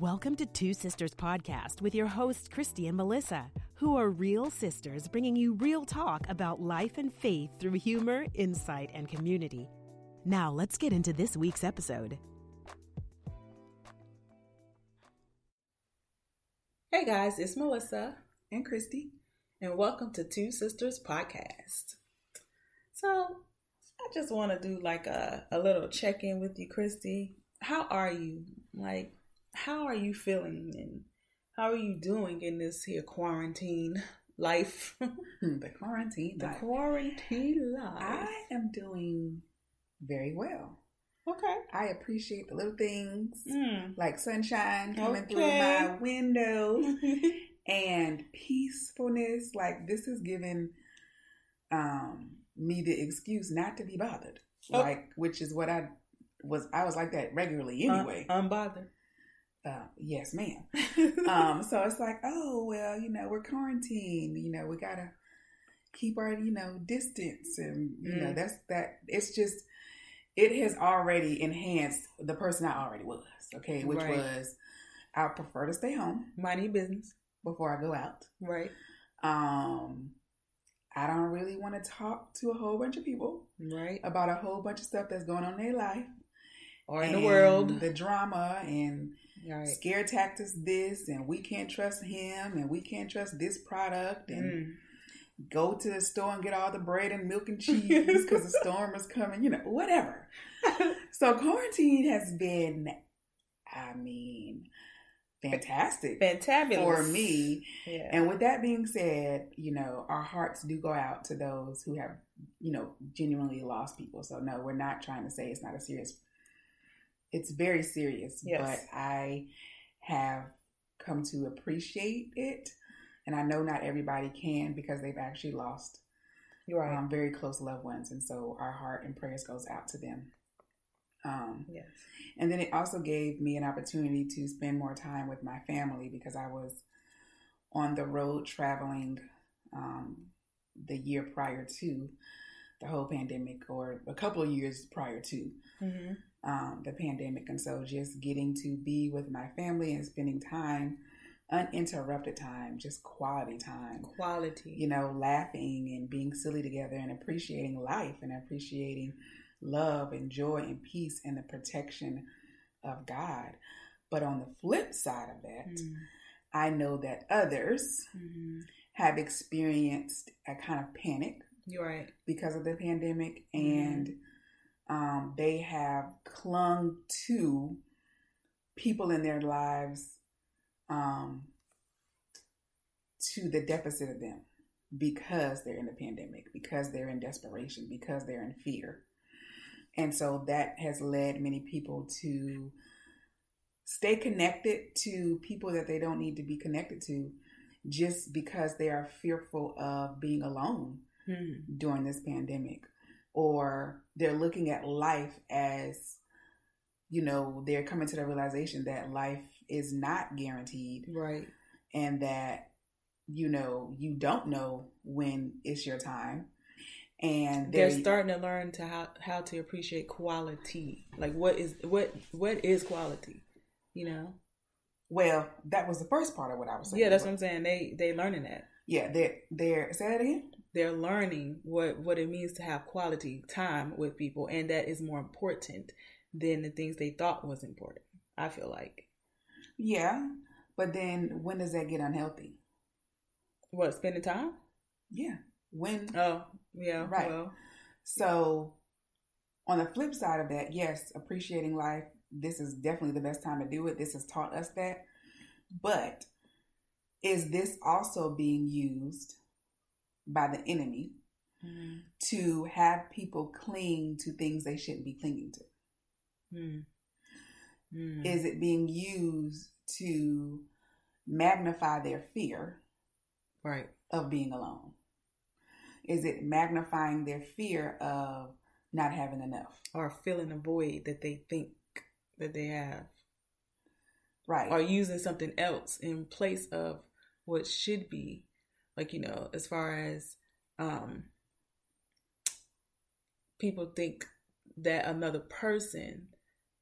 Welcome to Two Sisters Podcast with your hosts, Christy and Melissa, who are real sisters bringing you real talk about life and faith through humor, insight, and community. Now, let's get into this week's episode. Hey guys, it's Melissa and Christy, and welcome to Two Sisters Podcast. So, I just want to do like a, a little check in with you, Christy. How are you? Like, how are you feeling and how are you doing in this here quarantine life? the quarantine the life. quarantine life. I am doing very well. Okay. I appreciate the little things Mm. like sunshine coming through my window and peacefulness. Like this is giving um me the excuse not to be bothered. Oh. Like which is what I was I was like that regularly anyway. Un- unbothered. Yes, ma'am. um, so it's like, oh well, you know, we're quarantined. You know, we gotta keep our, you know, distance, and you know, Mm. that's that. It's just, it has already enhanced the person I already was. Okay, which Right. was, I prefer to stay home Mind your business. before I go out. Right. Um, I don't really want to talk to a whole bunch of people Right. about a whole bunch of stuff that's going on in their life Or in the world. the drama and right. scare tactics this and we can't trust him and we can't trust this product and Mm. go to the store and get all the bread and milk and cheese because the storm is coming you know whatever so quarantine has been i mean fantastic Fantabulous. for me Yeah. and with that being said you know our hearts do go out to those who have you know genuinely lost people so no we're not trying to say it's not a serious it's very serious Yes. but i have come to appreciate it and i know not everybody can because they've actually lost right. um, very close loved ones and so our heart and prayers goes out to them um, yes. and then it also gave me an opportunity to spend more time with my family because I was on the road traveling um, the year prior to the whole pandemic, or a couple of years prior to hmm um, the pandemic. And so just getting to be with my family and spending time, uninterrupted time, just quality time Quality. you know, laughing and being silly together and appreciating life and appreciating love and joy and peace and the protection of God. But on the flip side of that, Mm. I know that others Mhm. have experienced a kind of panic You're right. because of the pandemic Mm-hmm. and um, they have clung to people in their lives um, to the deficit of them because they're in the pandemic, because they're in desperation, because they're in fear. And so that has led many people to stay connected to people that they don't need to be connected to just because they are fearful of being alone Mm. during this pandemic or they're looking at life as you know they're coming to the realization that life is not guaranteed Right. and that you know you don't know when it's your time and They're they're starting to learn to how how to appreciate quality. Like what is what what is quality? You know. well that was the first part of what i was saying Yeah, that's what I'm saying. They they learning that. yeah they're they're say that again They're learning what what it means to have quality time with people, and that is more important than the things they thought was important. I feel like yeah but then when does that get unhealthy what spending time. yeah when Oh yeah, Right. Well, So, on the flip side of that, yes, appreciating life, this is definitely the best time to do it. This has taught us that. But is this also being used by the enemy mm, to have people cling to things they shouldn't be clinging to? mm, mm. Is it being used to magnify their fear right. of being alone? Is it magnifying their fear of not having enough? Or filling a void that they think that they have. Right. or using something else in place of what should be like you know as far as um people think that another person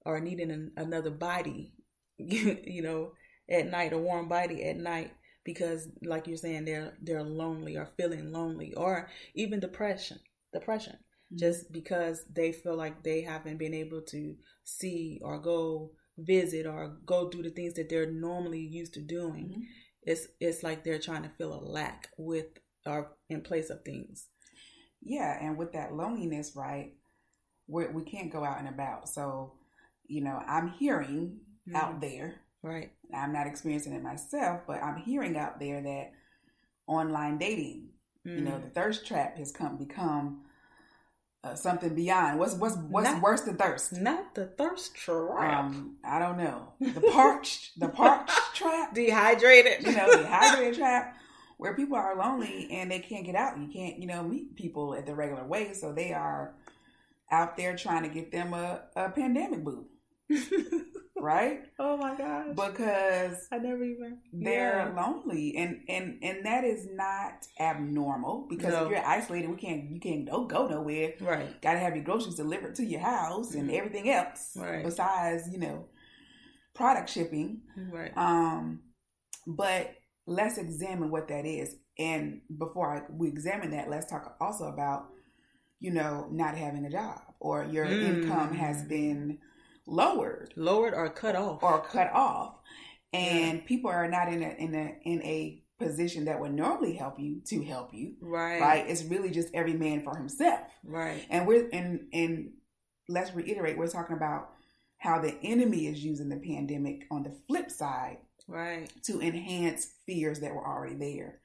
or needing an, another body you know, at night, a warm body at night because like you're saying they're they're lonely or feeling lonely or even depression depression mm-hmm. just because they feel like they haven't been able to see or go visit or go do the things that they're normally used to doing mm-hmm. It's it's like they're trying to fill a lack with or in place of things yeah and with that loneliness right we we can't go out and about so you know i'm hearing mm-hmm. out there Right. I'm not experiencing it myself, but I'm hearing out there that online dating, mm. you know, mm. the thirst trap has come become uh, something beyond. What's what's what's not, worse than thirst? Not the thirst trap. Um, I don't know. The parched, the parched trap, dehydrated. You know, dehydrated trap, where people are lonely and they can't get out. You can't, you know, meet people at the regular way, so they are out there trying to get them a, a pandemic boo. right? Oh my gosh. Because I never even they're yeah. lonely and and and that is not abnormal because no. if you're isolated, we can't you can't go go nowhere. Right. Gotta have your groceries delivered to your house and mm-hmm. everything else. Right. Besides, you know, product shipping. Right. Um but let's examine what that is. And before I, we examine that, let's talk also about, you know, not having a job or your mm. income has been lowered, lowered or cut off, or cut off, and yeah. people are not in a in a in a position that would normally help you to help you. Right. Right. It's really just every man for himself. Right. And we're and and let's reiterate, we're talking about how the enemy is using the pandemic on the flip side. Right. To enhance fears that were already there.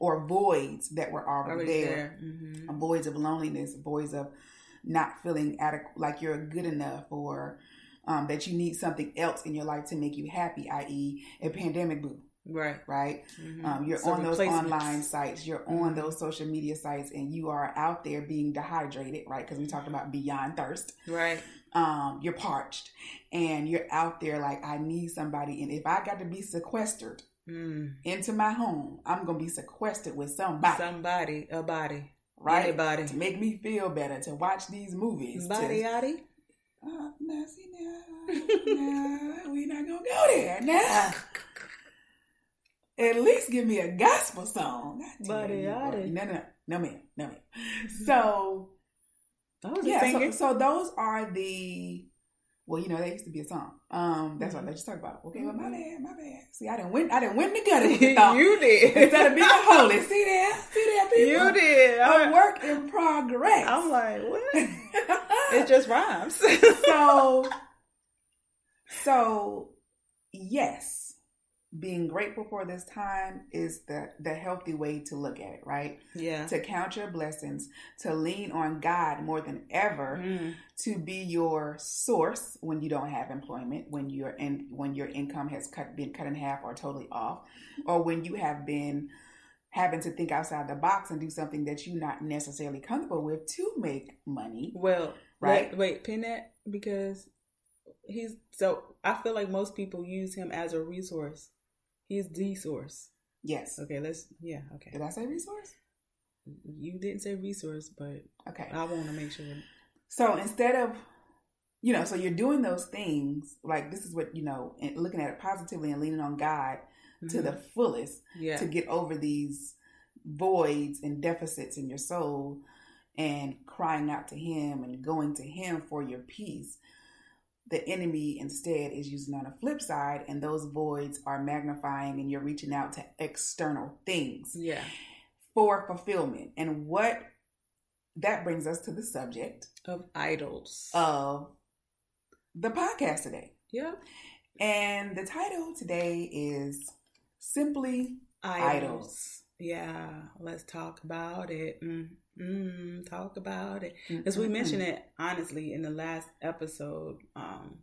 Or voids that were already, already there. there. Mm-hmm. Voids of loneliness, voids of not feeling adequate, like you're good enough, or um, that you need something else in your life to make you happy, i.e., a pandemic boo. Right. Right. Mm-hmm. Um, you're so on those online sites, you're on mm-hmm. those social media sites, and you are out there being dehydrated, right? Because we talked about beyond thirst. Right. Um, you're parched and you're out there like, I need somebody. And if I got to be sequestered mm. into my home, I'm going to be sequestered with somebody. Somebody, a body. Right? Anybody. To make me feel better, to watch these movies. Body, yaddy. Uh, now, see, now, now, we not gonna go there now. At least give me a gospel song. Buddy, no, no, no, no, man, no, man. So, yeah, so, so those are the well, you know, that used to be a song. Um, that's mm-hmm. what I just talked about. Okay, well, my bad, my bad. See, I didn't win. I didn't win the gutter you did instead of being holy. See there, see there, people. You did. A work in progress. I'm like, what? it just rhymes. so, so yes, being grateful for this time is the the healthy way to look at it, right? Yeah. To count your blessings, to lean on God more than ever, mm. to be your source when you don't have employment, when you're in when your income has cut been cut in half or totally off, or when you have been having to think outside the box and do something that you're not necessarily comfortable with to make money. Well, right? Wait, wait pin that because he's so I feel like most people use him as a resource He's the source. Yes. Okay, let's yeah, okay. Did I say resource? You didn't say resource, but okay. I want to make sure. So instead of you know, so you're doing those things like this is what, you know, and looking at it positively and leaning on God mm-hmm. to the mm-hmm. fullest yeah. to get over these voids and deficits in your soul and crying out to him and going to him for your peace the enemy instead is using on a flip side and those voids are magnifying and you're reaching out to external things yeah. for fulfillment. And what that brings us to the subject of idols. of the podcast today. Yeah and the title today is simply idols, idols. yeah let's talk about it. Mm. Mm, talk about it. As we mentioned it honestly in the last episode um,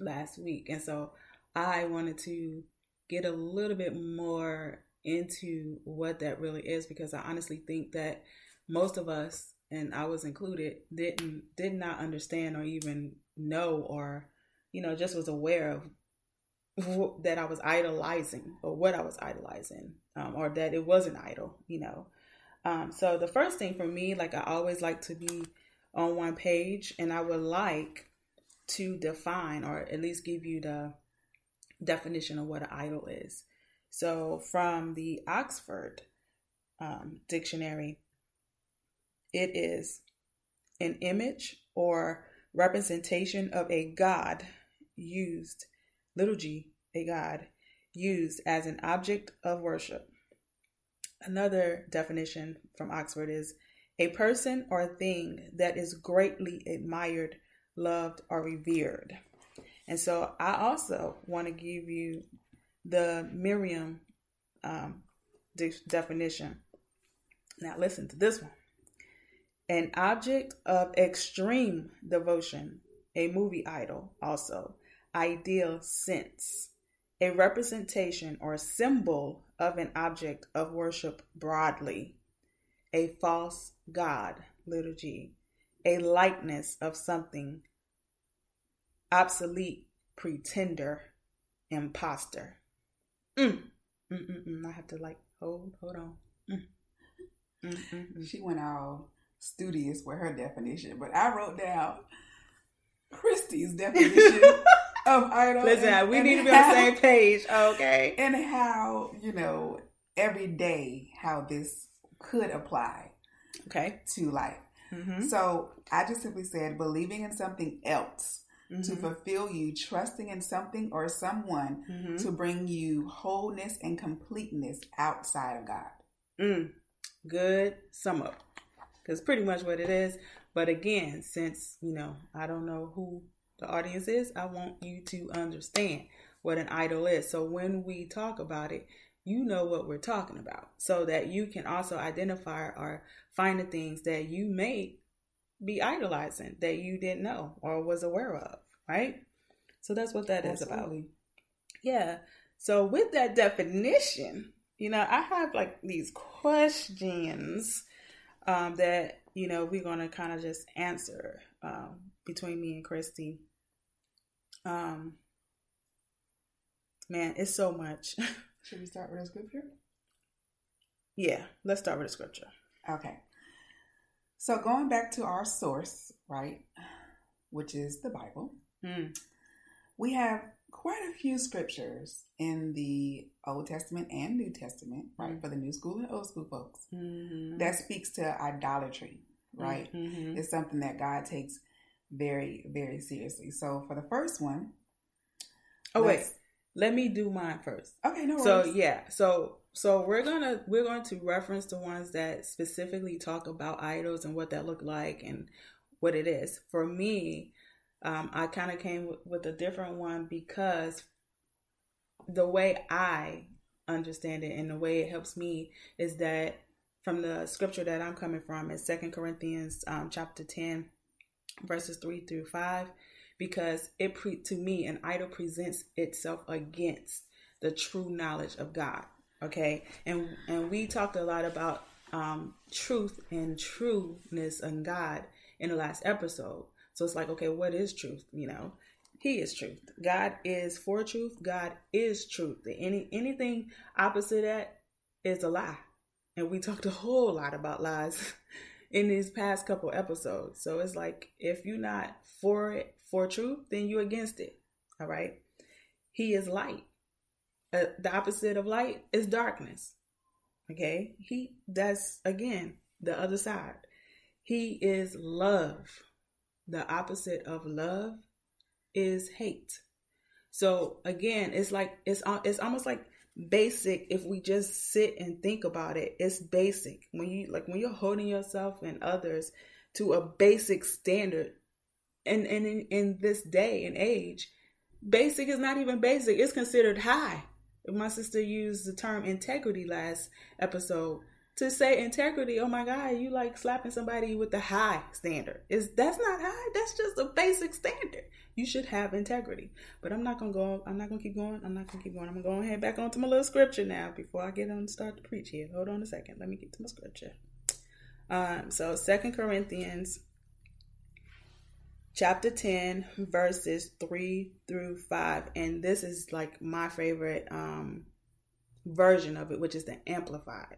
last week. And so I wanted to get a little bit more into what that really is because I honestly think that most of us and I was included didn't did not understand or even know or you know just was aware of that I was idolizing or what I was idolizing um, or that it was an idol, you know. Um, so the first thing for me, like I always like to be on one page, and I would like to define or at least give you the definition of what an idol is. So, from the Oxford um, Dictionary, it is an image or representation of a god used, little g, a god, used as an object of worship. Another definition from Oxford is a person or thing that is greatly admired, loved, or revered. And so I also want to give you the Merriam um, de- definition. Now, listen to this one an object of extreme devotion, a movie idol, also, ideal sense, a representation or symbol of an object of worship broadly, a false god, liturgy, a likeness of something, obsolete, pretender, imposter. Mm. Mm-mm-mm. I have to like hold, hold on. Mm. Mm-mm-mm. She went all studious with her definition, but I wrote down Christy's definition of idol. Listen, and, we and need to be how, on the same page, okay? And how you know every day how this could apply, okay, to life. Mm-hmm. So I just simply said believing in something else mm-hmm. to fulfill you, trusting in something or someone mm-hmm. to bring you wholeness and completeness outside of God. Mm. Good sum up. Because pretty much what it is. But again, since, you know, I don't know who the audience is, I want you to understand what an idol is. So when we talk about it, you know what we're talking about so that you can also identify or find the things that you may be idolizing that you didn't know or was aware of, right? So that's what that Absolutely. is about. Yeah. So with that definition, you know, I have like these questions um, that, you know, we're going to kind of just answer um, between me and Christy. Um, man, it's so much. Should we start with a scripture? Yeah, let's start with a scripture. Okay. So going back to our source, right, which is the Bible, mm. we have quite a few scriptures in the Old Testament and New Testament, right, mm. for the new school and old school folks, mm-hmm. that speaks to idolatry, right? Mm-hmm. It's something that God takes very, very seriously. So for the first one, oh wait, let me do mine first. Okay, no worries. So yeah, so so we're gonna we're going to reference the ones that specifically talk about idols and what that looked like and what it is. For me, um, I kind of came with, with a different one because the way I understand it and the way it helps me is that from the scripture that I'm coming from is Second Corinthians um, chapter ten, verses three through five, because it pre- to me an idol presents itself against the true knowledge of God okay? And and we talked a lot about um, truth and trueness and god in the last episode. So it's like okay what is truth you know? He is truth. God is for truth. God is truth. Any anything opposite that is a lie. And we talked a whole lot about lies in these past couple episodes so it's like if you're not for it for truth then you're against it all right he is light uh, the opposite of light is darkness. Okay? He that's again the other side. He is love. The opposite of love is hate. So again, it's like it's it's almost like basic if we just sit and think about it. It's basic. When you like when you're holding yourself and others to a basic standard and and in, in this day and age, basic is not even basic. It's considered high my sister used the term integrity last episode to say integrity oh my god you like slapping somebody with the high standard. Is that's not high that's just a basic standard. You should have integrity. But i'm not gonna go i'm not gonna keep going i'm not gonna keep going. I'm gonna go ahead back onto my little scripture now before i get on to start to preach here. Hold on a second let me get to my scripture. Um so second corinthians chapter 10 verses 3 through 5 and this is like my favorite um version of it which is the amplified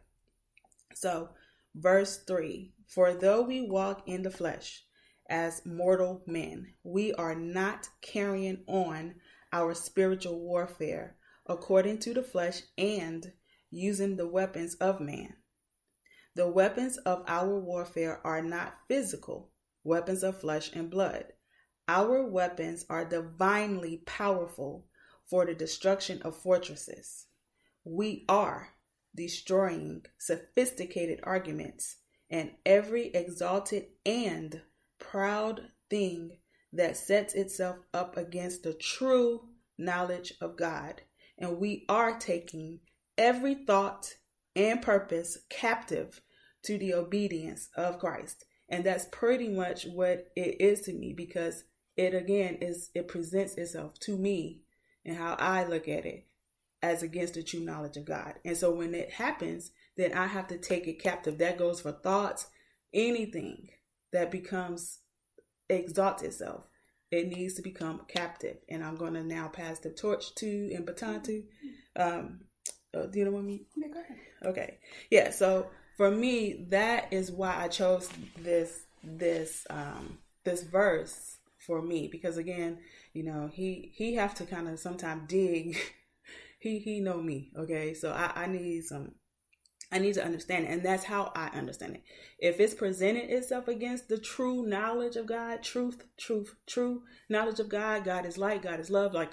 so verse 3 for though we walk in the flesh as mortal men we are not carrying on our spiritual warfare according to the flesh and using the weapons of man. The weapons of our warfare are not physical, weapons of flesh and blood. Our weapons are divinely powerful for the destruction of fortresses. We are destroying sophisticated arguments and every exalted and proud thing that sets itself up against the true knowledge of God. And we are taking every thought and purpose captive to the obedience of Christ. And that's pretty much what it is to me because it again is it presents itself to me and how I look at it as against the true knowledge of God. And so when it happens, then I have to take it captive. That goes for thoughts, anything that becomes exalts itself. It needs to become captive. And I'm going to now pass the torch to and baton to. Um, uh, do you know what I mean? Yeah, go ahead. Okay. Yeah. So for me, that is why I chose this this um this verse for me because again, you know, he he have to kind of sometimes dig. he he know me. Okay. So I I need some I need to understand it. And that's how I understand it. If it's presented itself against the true knowledge of God, truth, truth, true knowledge of God, God is light, God is love, like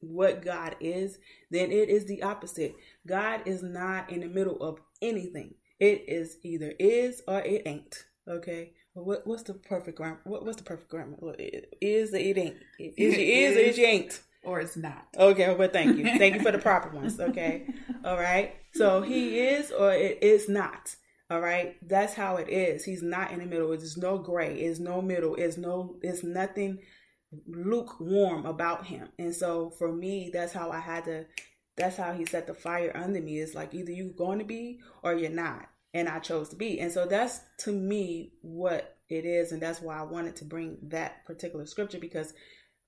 what God is, then it is the opposite. God is not in the middle of anything. It is either is or it ain't. Okay. What what's the perfect grammar? What, what's the perfect grammar? What it is or it ain't? It is it is or it ain't? Or it's not. Okay, well, thank you. Thank you for the proper ones. Okay. All right. So he is or it is not. All right. That's how it is. He's not in the middle. There's no gray. It's no middle. It's no, it's nothing lukewarm about him. And so for me, that's how I had to, that's how he set the fire under me. It's like either you're going to be or you're not. And I chose to be. And so that's to me what it is. And that's why I wanted to bring that particular scripture because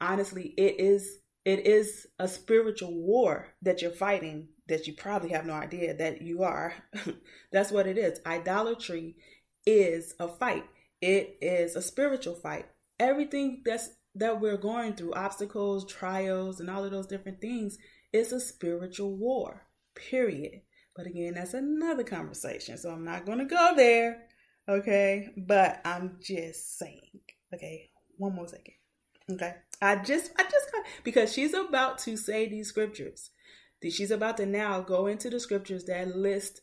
honestly, it is it is a spiritual war that you're fighting that you probably have no idea that you are. That's what it is. Idolatry is a fight. It is a spiritual fight. Everything that's that we're going through, obstacles, trials, and all of those different things, is a spiritual war. Period. But again, that's another conversation. So I'm not gonna go there. Okay. But I'm just saying. Okay, one more second. Okay. I just, I just because she's about to say these scriptures. She's about to now go into the scriptures that list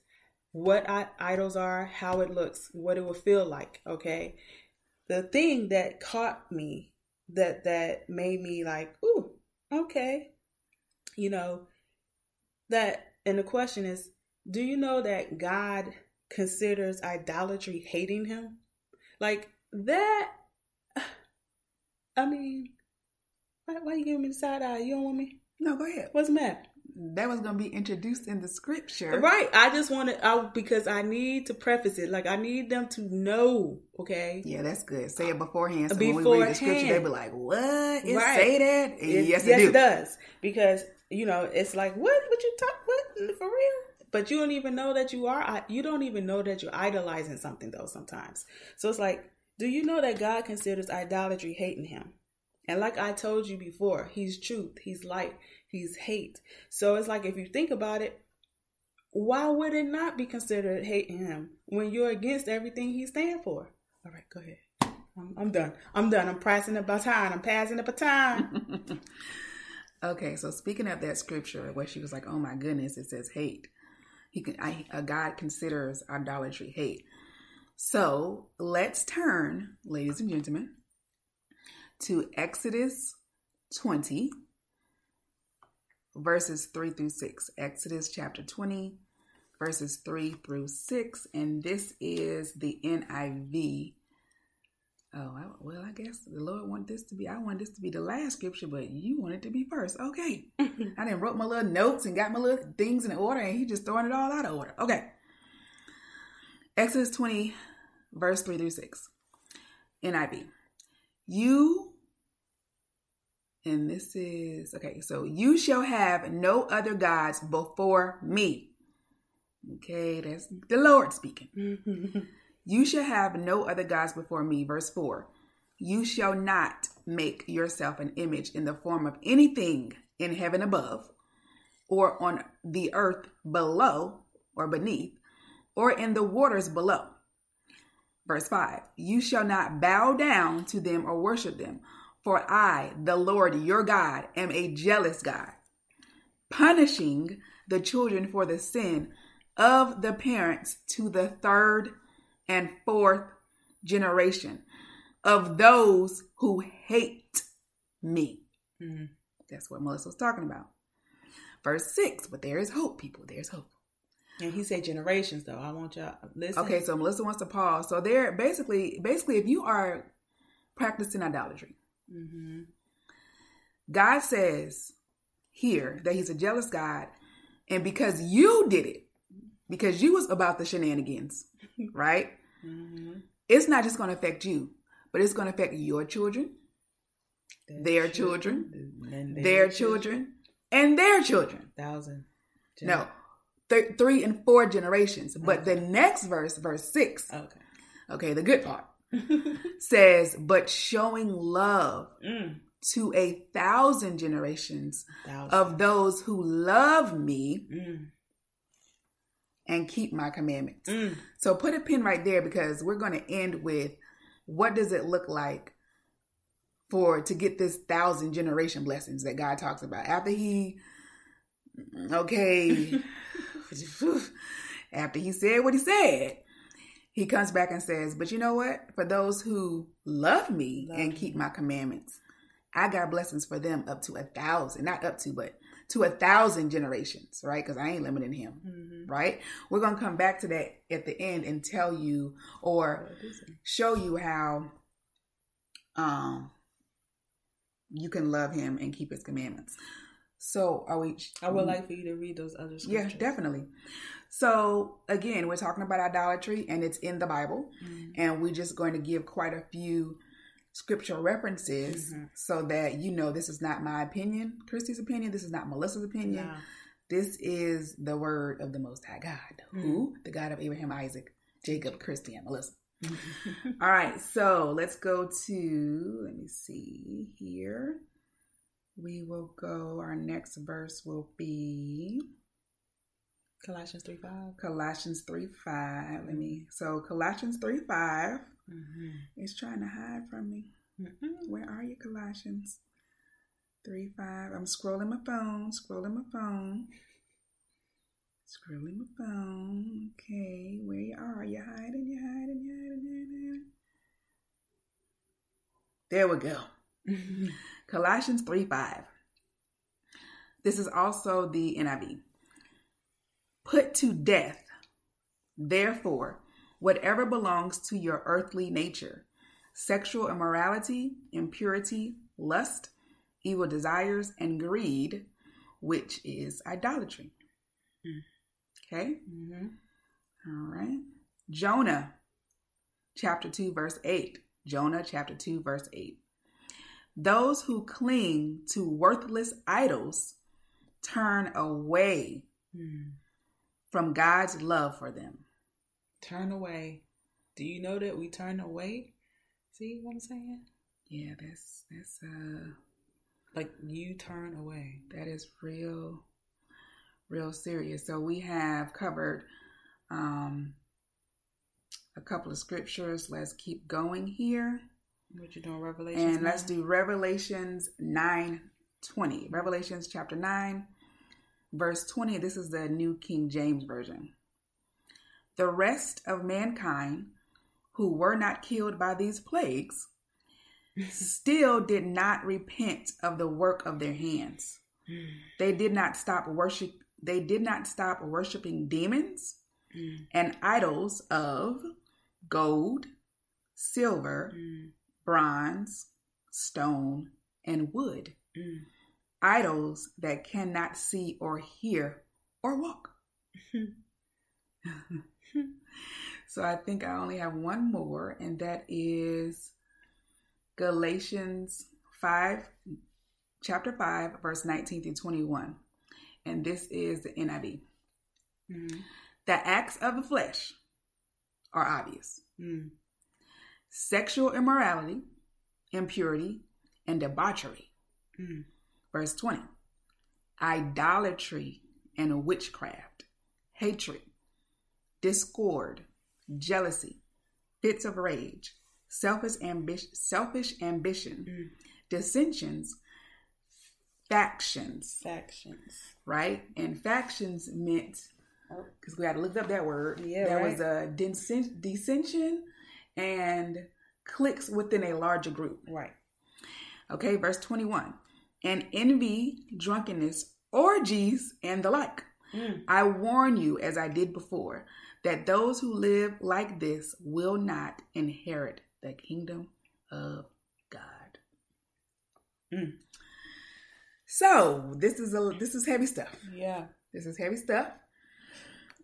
what idols are, how it looks, what it will feel like. Okay. The thing that caught me, that, that made me like, ooh, okay. You know, that, and the question is, do you know that God considers idolatry hating him? Like that, I mean, why, why you giving me the side eye? You don't want me? No, go ahead. What's the matter? That was going to be introduced in the scripture. Right. I just want to, I, because I need to preface it. Like, I need them to know, okay? Yeah, that's good. Say it beforehand. So beforehand. when we read the scripture, they be like, what? It right. say that? It, yes, it, yes, it does. Because, you know, it's like, what? What you talk? What? For real? But you don't even know that you are, you don't even know that you're idolizing something, though, sometimes. So it's like, do you know that God considers idolatry hating him? And like I told you before, he's truth, he's light, he's hate. So it's like if you think about it, why would it not be considered hating him when you're against everything he stands for? All right, go ahead. I'm, I'm done. I'm done. I'm passing the baton. I'm passing the baton. okay, so speaking of that scripture where she was like, "Oh my goodness," it says hate. He can, I, a God considers idolatry hate. So let's turn, ladies and gentlemen, to Exodus 20, verses 3 through 6. Exodus chapter 20, verses 3 through 6. And this is the NIV. Oh, I, well, I guess the Lord want this to be, I want this to be the last scripture, but you want it to be first. Okay. I didn't wrote my little notes and got my little things in order, and he just throwing it all out of order. Okay. Exodus 20, verse 3 through 6. NIV. You, and this is, okay, so you shall have no other gods before me. Okay, that's the Lord speaking. Mm-hmm. you shall have no other gods before me. Verse 4 You shall not make yourself an image in the form of anything in heaven above, or on the earth below or beneath, or in the waters below. Verse 5 You shall not bow down to them or worship them, for I, the Lord your God, am a jealous God, punishing the children for the sin of the parents to the third and fourth generation of those who hate me. Mm-hmm. That's what Melissa was talking about. Verse 6, but there is hope, people. There's hope. And he said generations though. I want y'all listen. Okay, so Melissa wants to pause. So there basically basically if you are practicing idolatry, mm-hmm. God says here that he's a jealous God, and because you did it, because you was about the shenanigans, right? Mm-hmm. It's not just going to affect you, but it's going to affect your children, their, their children, children their, their children, children, and their children. Thousand. No, th- three and four generations. But okay. the next verse, verse six, okay, okay, the good part says, "But showing love." Mm. To a thousand generations thousand. of those who love me mm and keep my commandments. Mm. So put a pin right there because we're going to end with what does it look like for to get this thousand generation blessings that God talks about after he okay after he said what he said he comes back and says but you know what for those who love me love and keep my commandments I got blessings for them up to a thousand not up to but to a thousand generations, right? Because I ain't limiting him, mm-hmm. right? We're gonna come back to that at the end and tell you or show you how um you can love him and keep his commandments. So are we I would like for you to read those other scriptures. Yeah, definitely. So again, we're talking about idolatry and it's in the Bible. Mm-hmm. And we're just going to give quite a few scriptural references mm-hmm. so that you know this is not my opinion, Christy's opinion, this is not Melissa's opinion. No. This is the word of the Most High God, mm-hmm. who the God of Abraham, Isaac, Jacob, Christy, and Melissa. All right, so let's go to, let me see here. We will go, our next verse will be Colossians 3 5. Colossians 3 5. Let me, so Colossians 3 5 Mm-hmm. It's trying to hide from me. Mm-hmm. Where are you, Colossians? 3 5. I'm scrolling my phone, scrolling my phone. Scrolling my phone. Okay, where you are? You hiding, you hiding, you hiding, you hiding. There we go. Colossians 3 5. This is also the NIV. Put to death, therefore, whatever belongs to your earthly nature sexual immorality, impurity, lust, evil desires, and greed, which is idolatry. Okay? Mm-hmm. All right. Jonah, chapter 2, verse 8. Jonah, chapter 2, verse 8. Those who cling to worthless idols turn away mm. From God's love for them. Turn away. Do you know that we turn away? See what I'm saying? Yeah, that's that's uh like you turn away. That is real real serious. So we have covered um a couple of scriptures. Let's keep going here. What you doing, Revelations? And 9? let's do Revelations 9 20. Revelations chapter 9, verse 20. This is the New King James Version. The rest of mankind who were not killed by these plagues still did not repent of the work of their hands. They did not stop worship they did not stop worshiping demons mm. and idols of gold, silver, mm. bronze, stone, and wood. Mm. Idols that cannot see or hear or walk. so I think I only have one more, and that is Galatians 5, chapter 5, verse 19 through 21. And this is the NIV. Mm-hmm. The acts of the flesh are obvious mm. sexual immorality, impurity, and debauchery. Mm. Verse 20 idolatry and witchcraft, hatred, discord, jealousy, fits of rage, selfish ambition, selfish ambition, Mm. dissensions, factions, Factions. right? And factions meant Oh. because we had to look up that word. Yeah, there right. was a dissension, dissension and cliques within a larger group. Right. Okay, verse 21. And envy, drunkenness, orgies, and the like. Mm. I warn you, as I did before, that those who live like this will not inherit the kingdom of God. Mm. So this is a this is heavy stuff. Yeah. This is heavy stuff.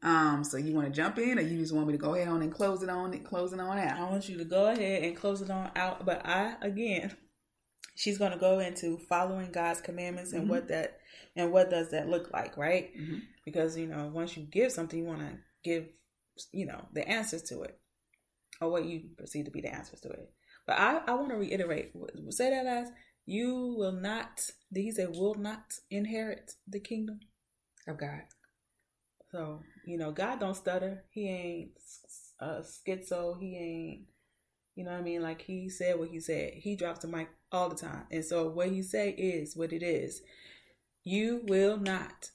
Um, so you want to jump in, or you just want me to go ahead on and close it on and close it on I want you to go ahead and close it on out. But I again, she's going to go into following God's commandments and Mhm. what that and what does that look like, right? Mhm. Because you know, once you give something, you want to give, you know, the answers to it, or what you perceive to be the answers to it. But I, I want to reiterate. Say that last. You will not. Did he say will not inherit the kingdom? Of God. So you know, God don't stutter. He ain't uh, schizo. He ain't. You know what I mean? Like he said what he said. He drops the mic all the time, and so what he say is what it is. You will not.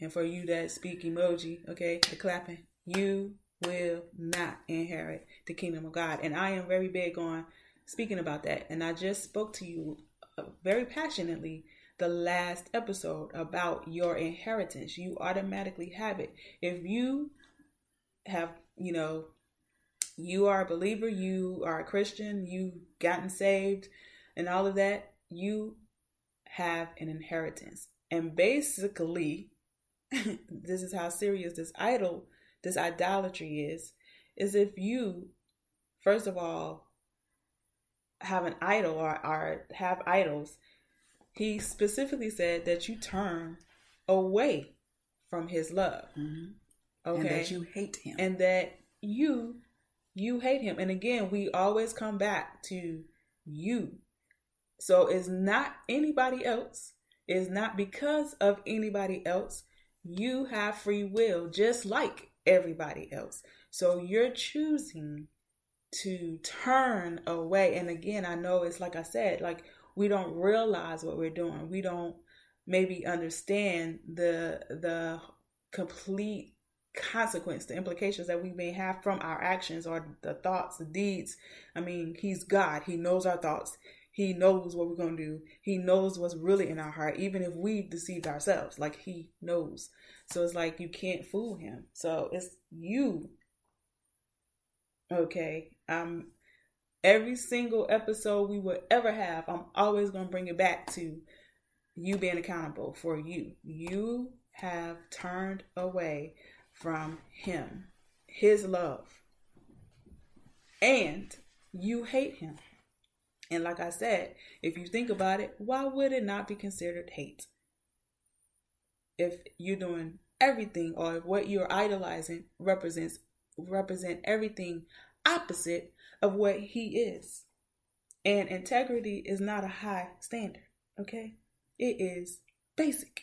And for you that speak emoji, okay, the clapping, you will not inherit the kingdom of God. And I am very big on speaking about that. And I just spoke to you uh, very passionately the last episode about your inheritance. You automatically have it. If you have, you know, you are a believer, you are a Christian, you've gotten saved, and all of that, you have an inheritance. And basically, this is how serious this idol, this idolatry is, is if you, first of all, have an idol or, or have idols, he specifically said that you turn away from his love. Mhm. Okay. And that you hate him. and that you you hate him and again we always come back to you so it's not anybody else it's not because of anybody else you have free will just like everybody else so you're choosing to turn away and again i know it's like i said like we don't realize what we're doing we don't maybe understand the the complete consequence, the implications that we may have from our actions or the thoughts, the deeds. I mean, He's God. He knows our thoughts. He knows what we're going to do. He knows what's really in our heart, even if we've deceived ourselves. Like He knows. So it's like you can't fool Him. So it's you. Okay. Um, every single episode we will ever have, I'm always going to bring it back to you being accountable for you. You have turned away from him, his love, and you hate him. And like I said, if you think about it, why would it not be considered hate? If you're doing everything or if what you're idolizing represents represent everything opposite of what he is. And integrity is not a high standard, okay? It is basic.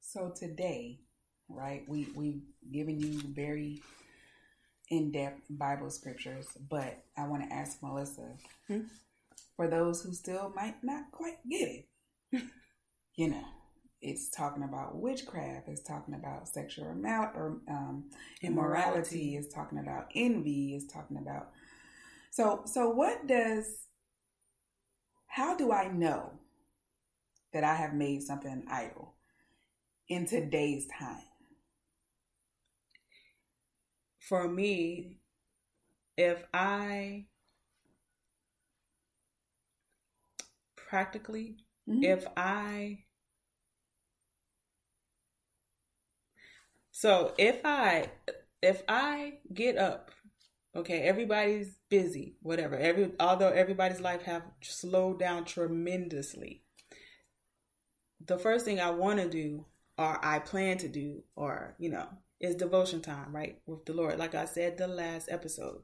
So today, right, we we've given you very in-depth Bible scriptures, but I want to ask Melissa, Hmm? for those who still might not quite get it, you know, it's talking about witchcraft, it's talking about sexual amal- or um, immorality, it's talking about envy, it's talking about. So, so what does? How do I know that I have made something idol in today's time? For me, if I practically, Mhm. if I so if I if I get up, okay, everybody's busy, whatever. Every although everybody's life have slowed down tremendously. The first thing I want to do or I plan to do or, you know, is devotion time, right? With the Lord. Like I said the last episode.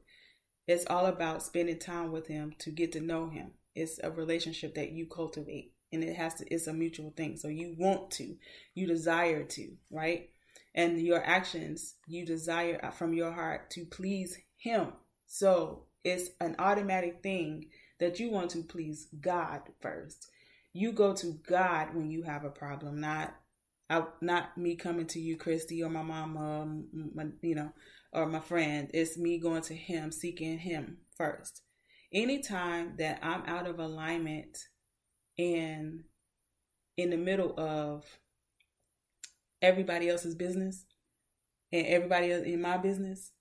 It's all about spending time with him to get to know him. it's a relationship that you cultivate and it has to it's a mutual thing so you want to you desire to right and your actions you desire from your heart to please him so it's an automatic thing that you want to please god first you go to god when you have a problem not I, not me coming to you christy or my mama my, you know or my friend it's me going to him seeking him first anytime that i'm out of alignment and in the middle of everybody else's business and everybody else in my business.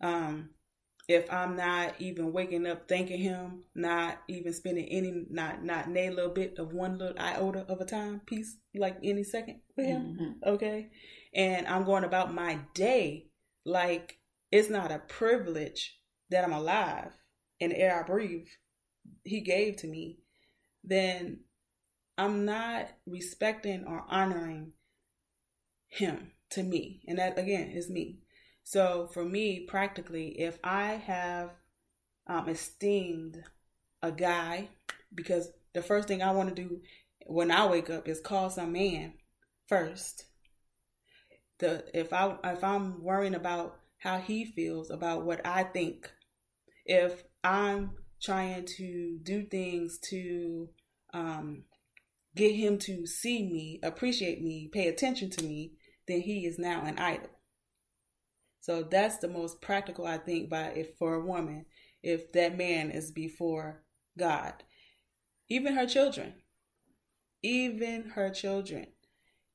Um, if I'm not even waking up thanking him, not even spending any, not not a little bit of one little iota of a time piece, like any second with him, mm-hmm. okay, and I'm going about my day like it's not a privilege that I'm alive and the air I breathe, He gave to me, then I'm not respecting or honoring him to me. And that again is me. So for me, practically, if I have um, esteemed a guy, because the first thing I want to do when I wake up is call some man first. The if I if I'm worrying about how he feels about what I think, if I'm trying to do things to um, get him to see me, appreciate me, pay attention to me, then he is now an idol. So that's the most practical I think by if for a woman, if that man is before God. Even her children. Even her children.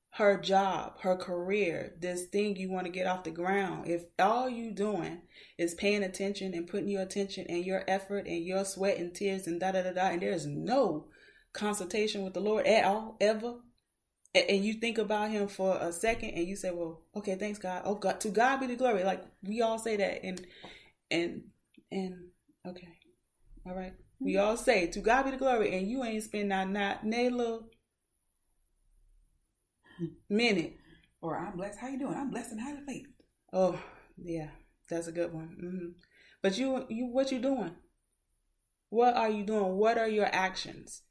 Her job, her career, this thing you want to get off the ground. If all you doing is paying attention and putting your attention and your effort and your sweat and tears and da da da da, and there's no consultation with the Lord at all, ever, and you think about him for a second and you say, Well, okay, thanks God. Oh God to God be the glory. Like we all say that and and and okay. All right. We mm-hmm. all say to God be the glory and you ain't spend not not nay little minute. Or I'm blessed. How you doing? I'm blessed and highly favored. Oh, yeah. That's a good one. Mm-hmm. But you you what you doing? What are you doing? What are your actions?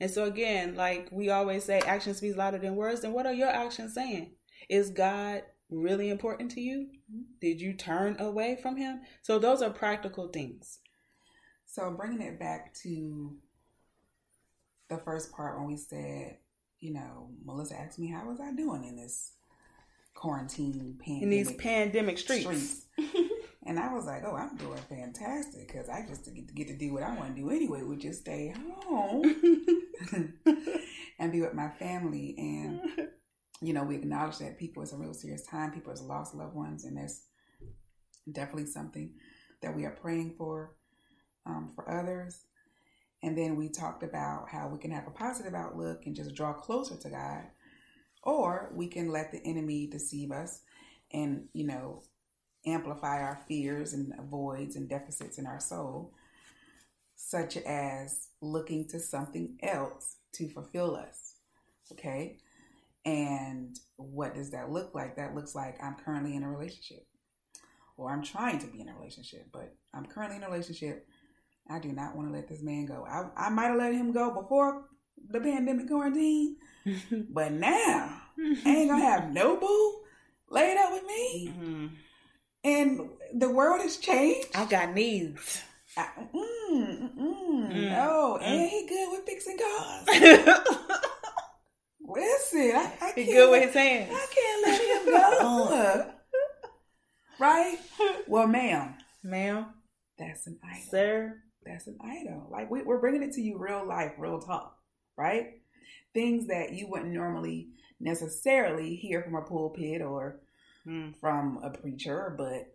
And so again, like we always say, action speaks louder than words. And what are your actions saying? Is God really important to you? Mm-hmm. Did you turn away from Him? So those are practical things. So bringing it back to the first part when we said, you know, Melissa asked me how was I doing in this quarantine pandemic in these pandemic streets. streets. And I was like, oh, I'm doing fantastic because I just get to get to do what I want to do anyway, which is stay home and be with my family. And, you know, we acknowledge that people, it's a real serious time. People have lost loved ones, and that's definitely something that we are praying for um, for others. And then we talked about how we can have a positive outlook and just draw closer to God, we can let the enemy deceive us and, you know, amplify our fears and voids and deficits in our soul, such as looking to something else to fulfill us. Okay. And what does that look like? That looks like I'm currently in a relationship or I'm trying to be in a relationship, but I'm currently in a relationship. I do not want to let this man go. I, I might have let him go before the pandemic quarantine, but now I ain't gonna have no boo laid up with me. Mm-hmm and the world has changed. I got needs. I, mm, mm, mm. Oh, and he good with fixing cars. Listen, I, I he good with his hands. I can't let him go. right? Well, ma'am, ma'am, that's an idol, sir. That's an idol. Like we, we're bringing it to you, real life, real talk, right? Things that you wouldn't normally necessarily hear from a pulpit or mm. from a preacher, but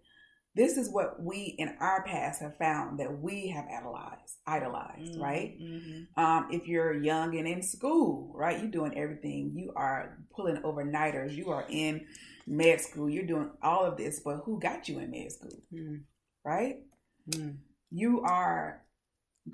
this is what we in our past have found that we have idolized, idolized, mm-hmm. right? Mm-hmm. Um, if you're young and in school, right, you're doing everything. You are pulling overnighters. You are in med school. You're doing all of this, but who got you in med school, mm. right? Mm. You are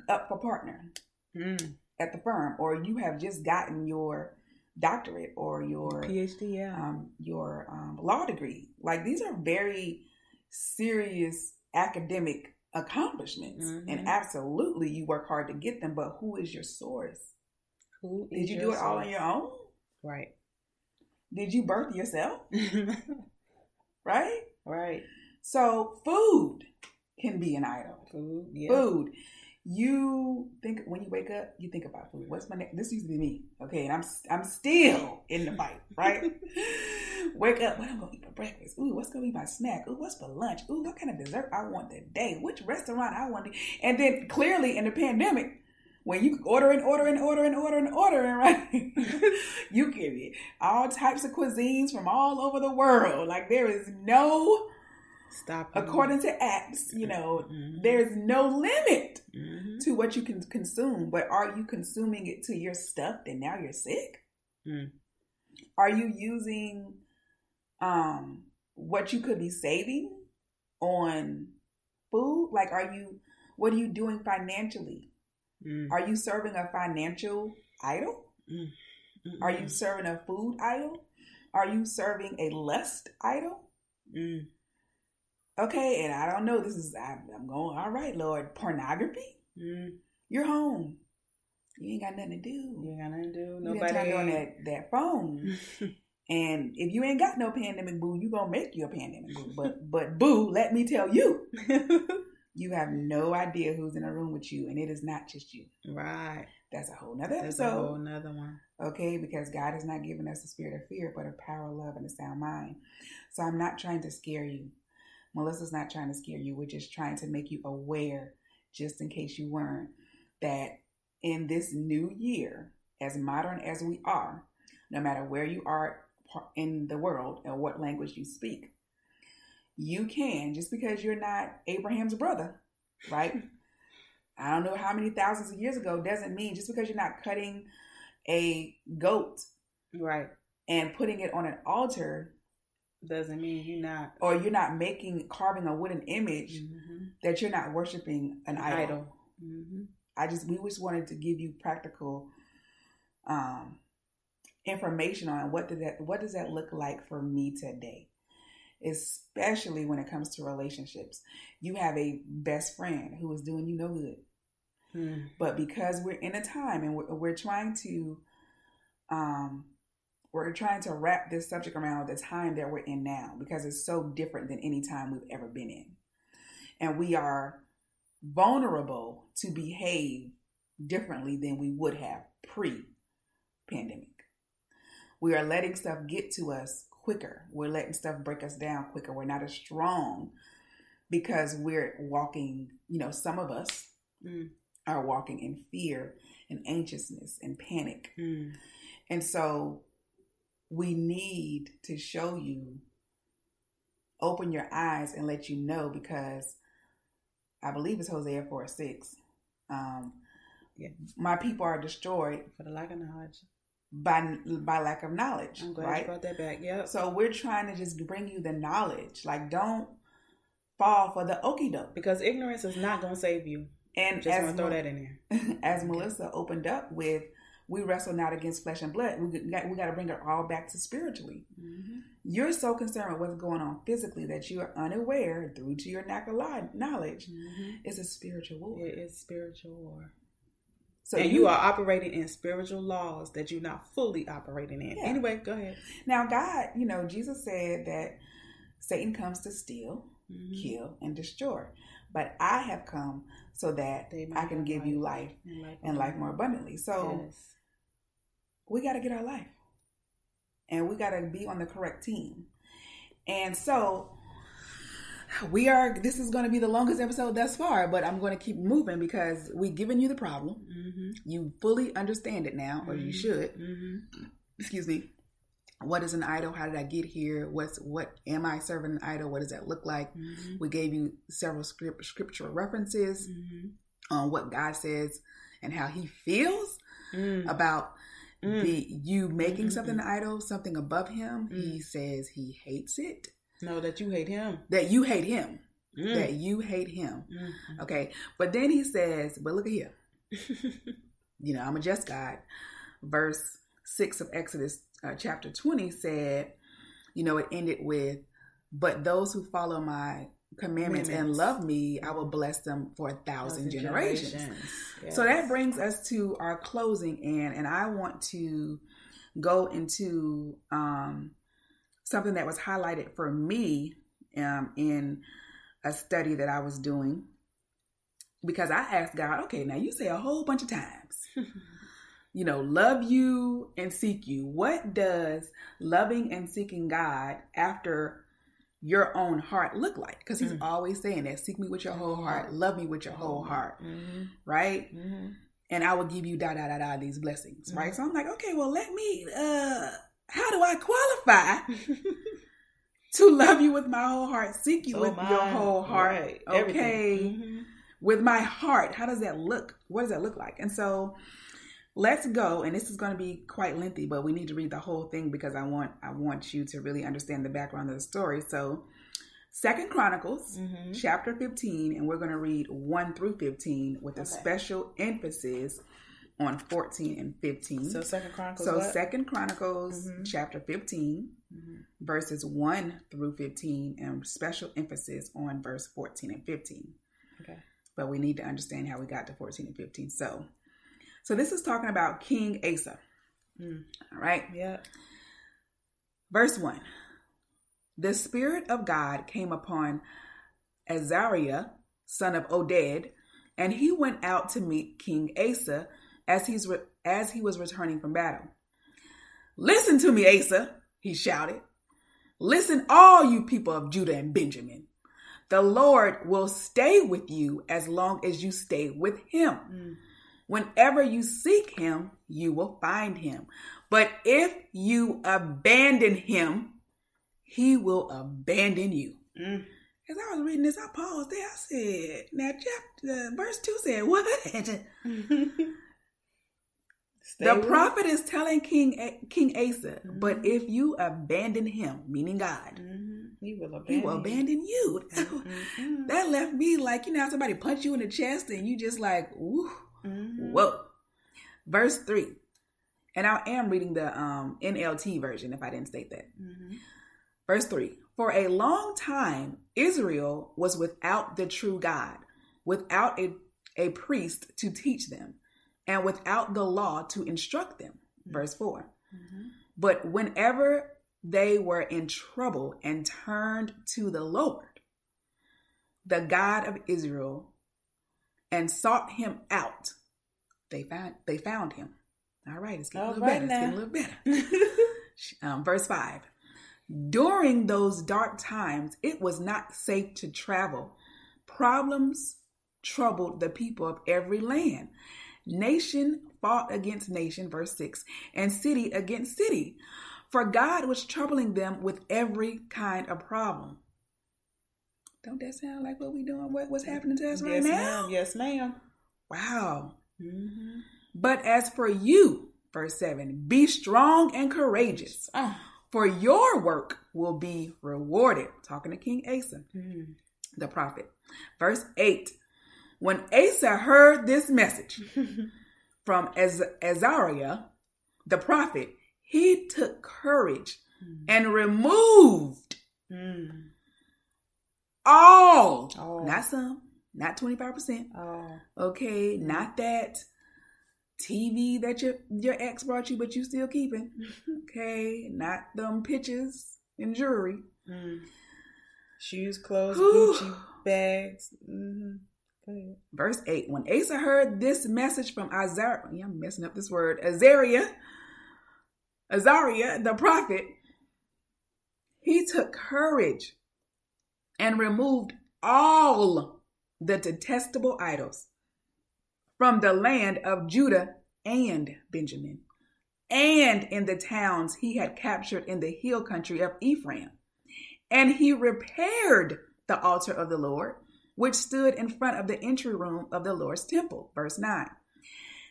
up for partner mm. at the firm, or you have just gotten your doctorate or your PhD, yeah, um, your um, law degree. Like these are very serious academic accomplishments. Mhm. And absolutely you work hard to get them, but who is your source? Who Did you do it all on your own? Right. Did you birth yourself? Right? right. So food can be an idol. Food. Yeah. Food. You think when you wake up, you think about food. What's my next? This used to be me, okay, and I'm I'm still in the fight, right? wake up, what I'm gonna eat for breakfast? Ooh, what's gonna be my snack? Ooh, what's for lunch? Ooh, what kind of dessert I want today? Which restaurant I want to? And then clearly in the pandemic, when you order and order and order and order and order and right? you get it all types of cuisines from all over the world. Like there is no, Stop. according to apps, you know, Mhm. there's no limit Mhm. to what you can consume, but are you consuming it to your stuff and now you're sick? Mm. Are you using um what you could be saving on food? Like are you what are you doing financially? Mm. Are you serving a financial idol? Mm. Are you serving a food idol? Are you serving a lust idol? Mm. Okay, and I don't know. This is I, I'm going. All right, Lord. Pornography. Mm. You're home. You ain't got nothing to do. You ain't got nothing to do. Nobody. time on that that phone. And if you ain't got no pandemic boo, you gonna make you a pandemic boo. But but boo, let me tell you, you have no idea who's in a room with you, and it is not just you. right. That's a whole nother That's a episode. whole nother one. okay? Because God has not given us a spirit of fear, but of power, love, and a sound mind. So I'm not trying to scare you. Melissa's not trying to scare you. We're just trying to make you aware, just in case you weren't, that in this new year, as modern as we are, no matter where you are in the world and what language you speak, you can, just because you're not Abraham's brother, right? I don't know how many thousands of years ago, doesn't mean just because you're not cutting a goat Right. and putting it on an altar Doesn't mean you're not or you're not making carving a wooden image Mhm. that you're not worshiping an idol. idol. hmm I just we just wanted to give you practical um information on what did that what does that look like for me today. Especially when it comes to relationships. You have a best friend who is doing you no good. Mm. but because we're in a time and we're, we're trying to um we're trying to wrap this subject around the time that we're in now because it's so different than any time we've ever been in and we are vulnerable to behave differently than we would have pre-pandemic we are letting stuff get to us quicker we're letting stuff break us down quicker we're not as strong because we're walking you know some of us Mm. are walking in fear and anxiousness and panic. Mm. And so we need to show you, open your eyes and let you know because I believe it's Hosea 4 6. Um, Yeah. My people are destroyed For the lack of knowledge. by by lack of knowledge, I'm glad right? you brought that back. Yep. So we're trying to just bring you the knowledge. Like, don't fall for the okie doke. Because ignorance is not going to save you. And Just want to throw that in there. as Melissa opened up with, we wrestle not against flesh and blood. We got we got to bring it all back to spiritually. hmm You're so concerned with what's going on physically that you are unaware through to your lack of li- knowledge. hmm It's a spiritual war. It is spiritual war. So and you, are operating in spiritual laws that you're not fully operating in. Yeah. Anyway, go ahead. now God. You know, Jesus said that Satan comes to steal, Mhm. kill, and destroy. But I have come so that I can give you life And life, and life more abundantly. So Yes. We got to get our life. And we got to be on the correct team. And so we are this is going to be the longest episode thus far but i'm going to keep moving because we've given you the problem. Hmm you fully understand it now or you Mhm. should. Hmm excuse me. What is an idol? How did i get here? What's what am i serving an idol? What does that look like? Hmm we gave you several script, scriptural references hmm on what god says and how he feels Mm. about Mm. the you making Mhm. something idol, something above him. Mm. He says he hates it. No, that you hate him. That you hate him. Mm. That you hate him. Mm. Okay. But then he says, but look at here. You know, I'm a just God. Verse 6 of Exodus uh, chapter 20 said, you know, it ended with, but those who follow my commandments, and love me, I will bless them for a thousand, generations. So Yes. that brings us to our closing, and and I want to go into um, something that was highlighted for me um, in a study that I was doing because I asked God, okay, now you say a whole bunch of times, you know, love you and seek you. What does loving and seeking God after your own heart look like? Because He's Mm. always saying that seek me with your whole heart, love me with your whole heart, Mm-hmm. right? Mm-hmm. and I will give you da da da da these blessings, right? Mhm. So I'm like, okay, well, let me. uh How do I qualify to love you with my whole heart, seek you So with mine, your whole heart? right, Okay, with my heart. How does that look? What does that look like? And so let's go. And this is going to be quite lengthy, but we need to read the whole thing because I want I want you to really understand the background of the story. So, Second Chronicles Mhm. chapter 15, and we're going to read 1 through 15 with a special emphasis on 14 and 15. So Second Chronicles. So what? Second Chronicles Mhm. chapter 15 Mhm. verses 1 through 15 and special emphasis on verse 14 and 15. Okay. But we need to understand how we got to 14 and 15. So so this is talking about King Asa. Mm. All right? Yeah. Verse 1 The Spirit of God came upon Azariah, son of Oded, and he went out to meet King Asa as, he's re- as he was returning from battle. Listen to me, Asa, he shouted. Listen, all you people of Judah and Benjamin. The Lord will stay with you as long as you stay with him. Mm. Whenever you seek him, you will find him. But if you abandon him, he will abandon you. Mm. As I was reading this, I paused there. I said, now chapter verse 2 said, what? The prophet is telling King King Asa, Mhm. but if you abandon him, meaning God, Mhm. He will abandon. he will you. abandon you. Mhm. that left me like, you know, somebody punch you in the chest and you just like, woo. Mhm. Whoa. Verse 3. And I am reading the um, NLT version if I didn't state that. Mhm. Verse 3 For a long time, Israel was without the true God, without a, a priest to teach them, and without the law to instruct them. Verse 4 Mhm. But whenever they were in trouble and turned to the Lord, the God of Israel, and sought him out, they found they found him. All right, it's getting a little right better. It's getting a little better. Um, verse 5 During those dark times, it was not safe to travel. Problems troubled the people of every land. Nation fought against nation, verse 6, and city against city. For God was troubling them with every kind of problem. Don't that sound like what we doing? What, what's happening to us right yes, now? ma'am. Yes, ma'am. Wow. Mm-hmm. But as for you, verse 7, be strong and courageous, Oh. for your work will be rewarded. Talking to King Asa, Mm. the prophet. Verse 8, when Asa heard this message from Az- Azariah, the prophet, he took courage and removed Mm. All, All. not some, not 25%, Oh. okay, not that TV that your your ex brought you, but you still keeping. Okay, not them pictures and jewelry. Mm. Shoes, clothes, Gucci bags. Mm-hmm. Verse 8 When Asa heard this message from Azariah, yeah, I'm messing up this word, Azariah, Azariah, the prophet, he took courage and removed all the detestable idols from the land of Judah and Benjamin, and in the towns he had captured in the hill country of Ephraim. And he repaired the altar of the Lord, which stood in front of the entry room of the Lord's temple. Verse 9.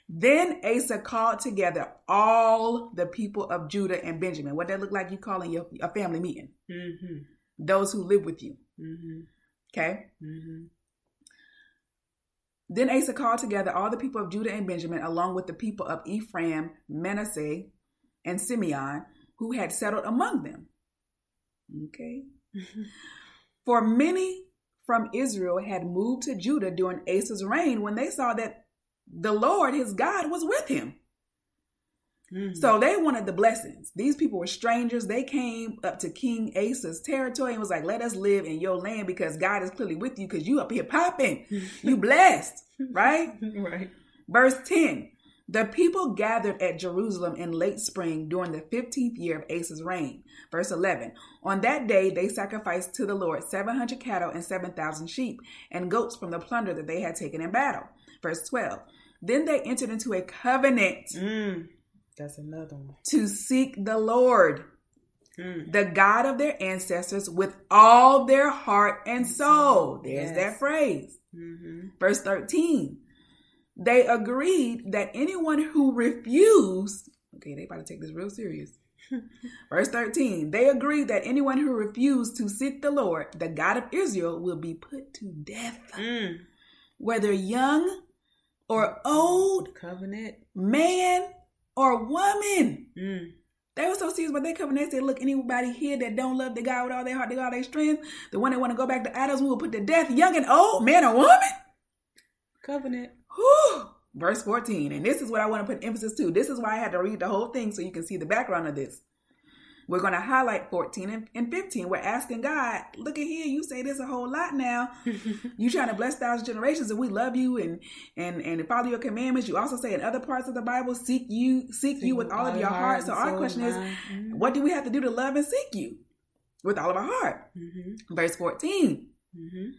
Then Asa called together all the people of Judah and Benjamin. What that look like you calling your a family meeting. Mm-hmm. Those who live with you. Mm-hmm. Okay. Mm-hmm. Then Asa called together all the people of Judah and Benjamin, along with the people of Ephraim, Manasseh, and Simeon, who had settled among them. Okay. For many from Israel had moved to Judah during Asa's reign when they saw that the Lord, his God, was with him. Mm-hmm. So they wanted the blessings. These people were strangers. They came up to King Asa's territory and was like, let us live in your land because God is clearly with you because you up here popping. You blessed, right? right. Verse 10 The people gathered at Jerusalem in late spring during the 15th year of Asa's reign. Verse 11 On that day they sacrificed to the Lord 700 cattle and 7,000 sheep and goats from the plunder that they had taken in battle. Verse 12 Then they entered into a covenant Mm. That's another one. to seek the Lord, Mm. the God of their ancestors, with all their heart and soul. There's Yes. that phrase. Mm-hmm. Verse 13. They agreed that anyone who refused, okay, they about to take this real serious. Verse 13. They agreed that anyone who refused to seek the Lord, the God of Israel, will be put to death, Mm. whether young or old, Covenant. man or woman. Mm. They were so serious but they come and They said, look, anybody here that don't love the God with all their heart, with all their strength, the one that want to go back to idols, we will put to death, young and old, man or woman. Covenant. Whew. Verse 14. And this is what I want to put emphasis to. This is why I had to read the whole thing so you can see the background of this. We're going to highlight 14 and, and 15. We're asking God, look at here, you say this a whole lot now. you trying to bless thousand generations and we love you and and and follow your commandments. You also say in other parts of the Bible, seek you, seek, you with all of your heart. So our question is, what do we have to do to love and seek you? With all of our heart. Mm-hmm. Verse 14 Mm-hmm.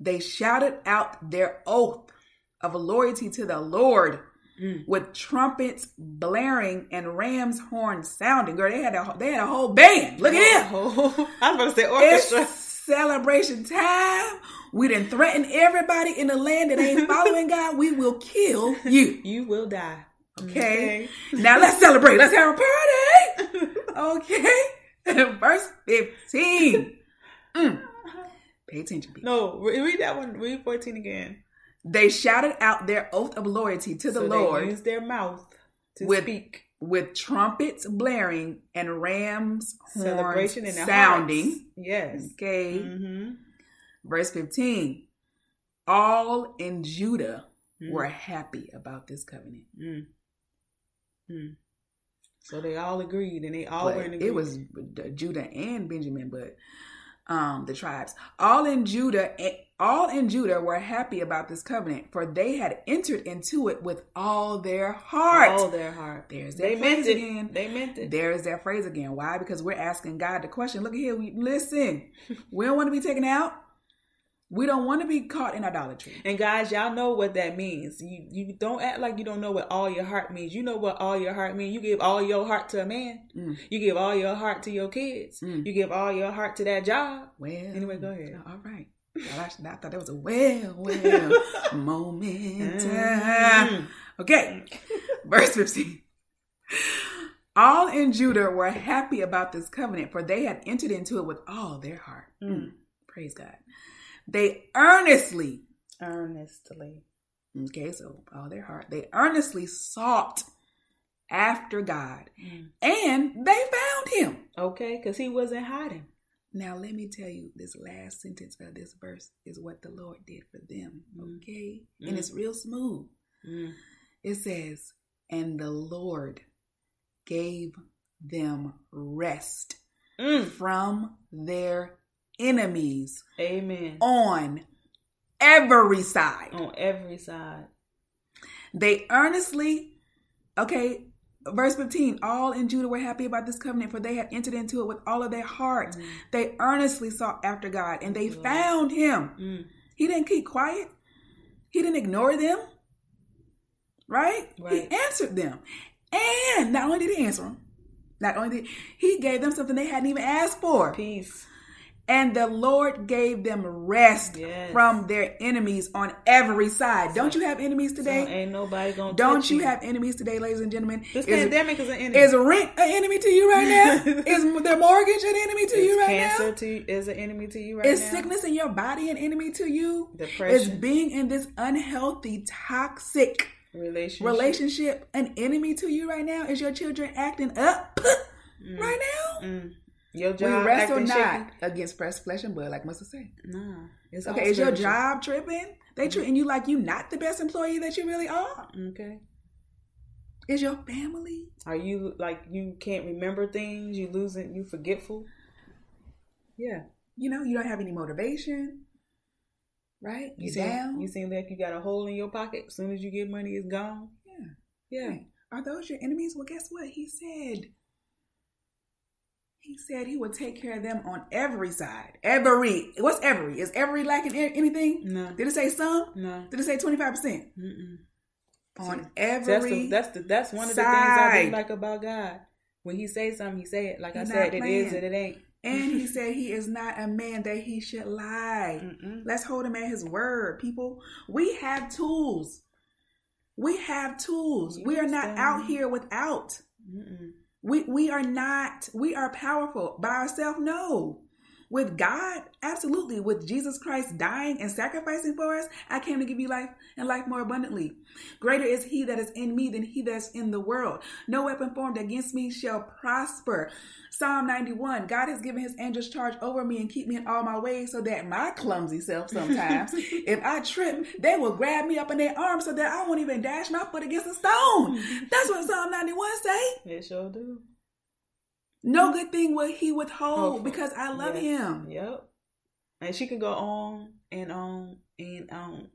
they shouted out their oath of loyalty to the Lord Mm. with trumpets blaring and ram's horns sounding. Girl, they had a they had a whole band. Look at them. Oh, I was about to say orchestra. It's celebration time. We didn't threaten everybody in the land that ain't following God. We will kill you. You will die. Okay. Now let's celebrate. Let's have a party. Okay. Verse 15. Mm. Pay attention, people. No, read that one. Read 14 again. They shouted out their oath of loyalty to the so Lord They use their mouth to With speak. with trumpets blaring and rams horns sounding. hearts. Yes. Okay. Mm-hmm. Verse 15. All in Judah Mm. were happy about this covenant. Mm. Mm. So they all agreed, and they all were in agreement. it was Judah and Benjamin, but um the tribes. All in Judah all in Judah were happy about this covenant, for they had entered into it with all their heart. all their heart. There's that They meant phrase it. again. They meant it. There is that phrase again. Why? Because we're asking God the question. Look at here. We listen. we don't want to be taken out. We don't want to be caught in idolatry. And guys, y'all know what that means. You you don't act like you don't know what all your heart means. You know what all your heart means. You give all your heart to a man. Mm. You give all your heart to your kids. Mm. You give all your heart to that job. Well, Anyway, go ahead. All right. Well, I, I thought that was a well, well moment. Mm. Okay. Verse 15. All in Judah were happy about this covenant, for they had entered into it with all their heart. Mm. Praise God. They earnestly Earnestly. Okay, so all their heart. They earnestly sought after God Mm. and they found him. Okay, because he wasn't hiding. Now, let me tell you, this last sentence of this verse is what the Lord did for them. Okay? And Mm. it's real smooth. Mm. It says, And the Lord gave them rest Mm. from their enemies Amen. on every side. On every side. They earnestly, okay, verse 15, all in Judah were happy about this covenant, for they had entered into it with all of their heart. Mm. They earnestly sought after God and they Lord. found him. Mm. He didn't keep quiet, he didn't ignore them, right? Right. He answered them. And not only did he answer them, not only did he gave them something they hadn't even asked for. Peace. And the Lord gave them rest Yes. from their enemies on every side. Don't you have enemies today? So ain't nobody gonna Don't you have enemies today, ladies and gentlemen? this is, pandemic is an enemy. is rent an enemy to you right now? is the mortgage an enemy to you Is right cancer now? to is an enemy to you right Is now? Is sickness in your body an enemy to you? Is Depression. being in this unhealthy, toxic relationship. relationship an enemy to you right now? Is your children acting up right now? Mm. Your We job wrestle not shaky. against flesh and blood, like Musa said. Nah. It's Okay, is your job tripping? They mm-hmm. treating you like you not the best employee that you really are? Okay. Is your family? Are you like you can't remember things? You losing? You forgetful? Yeah. You know, you don't have any motivation, right? You You seem, down? You seem like you got a hole in your pocket. As soon as you get money, it's gone. yeah. Yeah. Right. Are those your enemies? Well, guess what? He said. He said he would take care of them on every side. Every. What's every? Is every lacking anything? No. Did it say some? No. Did it say 25%? Mm-mm. On That's every. the, that's the that's one of the things I do like about God. When He says something, He say it. Like I said, it is and it ain't. and he said he is not a man that he should lie. Mm-mm. Let's hold him at his word, people. We have tools. We have tools. We are not out here without. Mm-mm. We we are not. We are powerful by ourselves. No. With God, absolutely. With Jesus Christ dying and sacrificing for us, I came to give you life and life more abundantly. Greater is He that is in me than He that's in the world. No weapon formed against me shall prosper. Psalm 91 God has given His angels charge over me and keep me in all my ways so that my clumsy self sometimes, if I trip, they will grab me up in their arms so that I won't even dash my foot against a stone. That's what Psalm 91 say. It sure do. No good thing will he withhold because I love yes. him. Yep. And she can go on and on and on.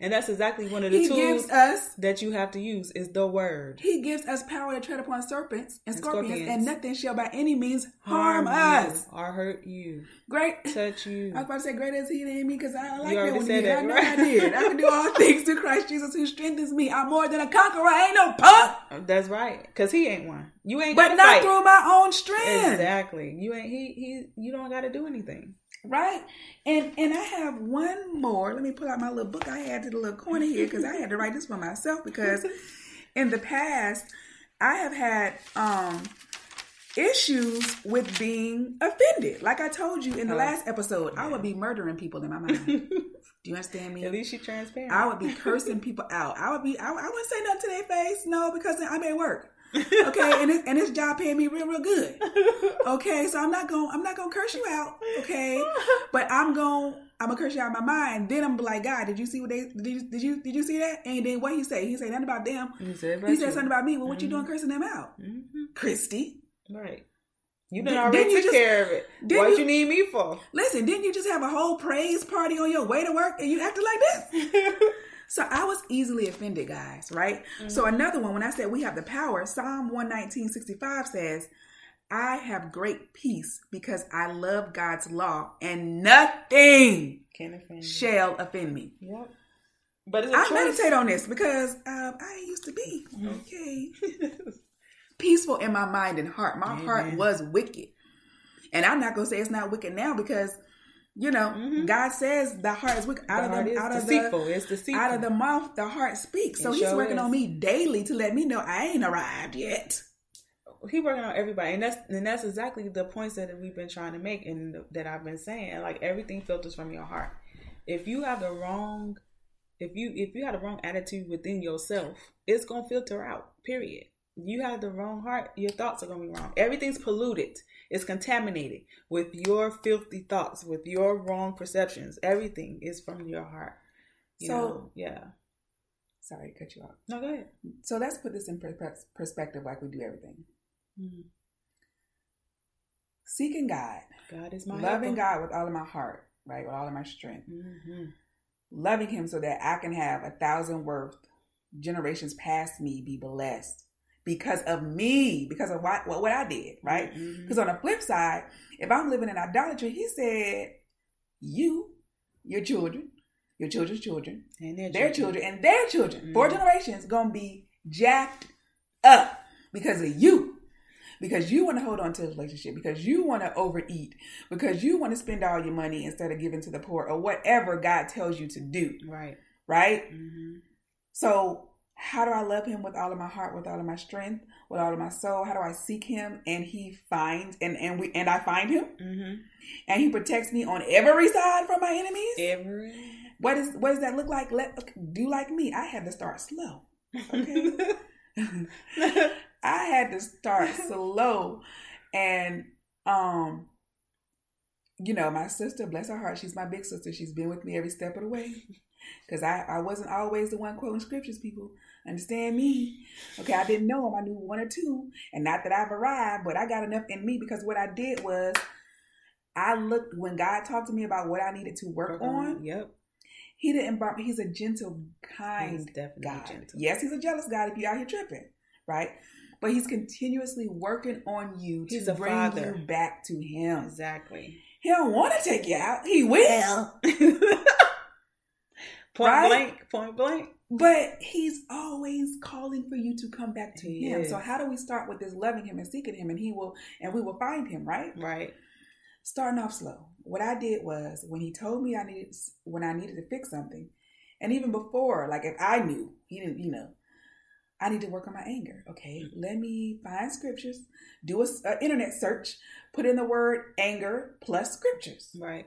And that's exactly one of the He tools gives us that you have to use is the word. he gives us power to tread upon serpents and And scorpions, scorpions. and nothing shall by any means harm, you us. or hurt you, Great. touch you. I was about to say great is he in me because I like You that already when said did. I know right? I did. I can do all things through Christ Jesus who strengthens me. I'm more than a conqueror. I ain't no punk, uh, That's right, cause he ain't one. You ain't but not fight. through my own strength. Exactly. You ain't he he. You don't got to do anything. Right? And and I have one more. Let me pull out my little book I had to the little corner here because I had to write this for myself because in the past I have had um issues with being offended. Like I told you in the Oh, last episode, I would be murdering people in my mind. Do you understand me? At least you transparent. I would be cursing people out. I would be. I, I wouldn't say nothing to their face, no, because I'm at work. Okay, and this, and this job paying me real, real good. Okay, so I'm not gonna I'm not gonna curse you out. Okay, but I'm gonna I'm gonna curse you out of my mind. Then I'm like, God, did you see what they did? You, did you did you see that? And then what he say? He say nothing about them. He said, He said something about me. Well, what you doing cursing them out, hmm Christy? Right. You Did- done already didn't you took just- care of it. didn't What you- you need me for? Listen, didn't you just have a whole praise party on your way to work and you acted like this? So I was easily offended, guys, right? So another one, when I said we have the power, Psalm 119.65 says, I have great peace because I love God's law and nothing offend shall offend me. Yep. But it's a I choice. meditate on this because um, I used to be, okay, peaceful in my mind and heart. My heart was wicked. And I'm not going to say it's not wicked now because, you know, God says the heart is wicked. Out Mm-hmm. The of the, out of deceitful. the, It's deceitful. out of the mouth, the heart speaks. So It he's sure working is. on me daily to let me know I ain't arrived yet. he working on everybody, and that's and that's exactly the points that we've been trying to make, and that I've been saying. Like everything filters from your heart. If you have the wrong, if you if you have the wrong attitude within yourself, it's gonna filter out. Period. You have the wrong heart, your thoughts are gonna be wrong. Everything's polluted. It's contaminated with your filthy thoughts, with your wrong perceptions. Everything is from your heart. You So- know? yeah. Sorry to cut you off. No, go ahead. So let's put this in perspective like we do everything. Mhm. Seeking God, God is my loving God with all of my heart, right? With all of my strength. hmm loving him so that I can have a thousand worth generations past me be blessed because of me, because of what what, what I did, right? Because on the flip side, if I'm living in idolatry, he said, you, your children, your children's children, And their, their children, and their children, four Mhm. generations gonna be jacked up because of you. Because you want to hold on to a relationship, because you want to overeat, because you want to spend all your money instead of giving to the poor, or whatever God tells you to do, Right. right? hmm So, how do I love Him with all of my heart, with all of my strength, with all of my soul? How do I seek Him and He finds and and we and I find Him hmm and He protects me on every side from my enemies? Every. What is what does that look like? Let do like me. I had to start slow. Okay. I had to start slow and um you know, my sister, bless her heart, she's my big sister. She's been with me every step of the way. Because I, I wasn't always the one quoting scriptures, people. Understand me? Okay, I didn't know them. I knew one or two. And not that I've arrived, but I got enough in me because what I did was I looked when God talked to me about what I needed to work, on. Yep. He didn't me. He's a gentle, kind He's definitely God. gentle. Yes, he's a jealous God if you're out here tripping, right? But he's continuously working on you He's to bring father. you back to him. Exactly. He don't want to take you out. He will. point Right? blank. Point blank. But he's always calling for you to come back to him. So how do we start with this loving him and seeking him and he will and we will find him, right? Right. Starting off slow. What I did was when he told me I needed when I needed to fix something, and even before, like if I knew, he didn't, you know, I need to work on my anger. Okay, mm. let me find scriptures, do a internet search, put in the word anger plus scriptures. Right.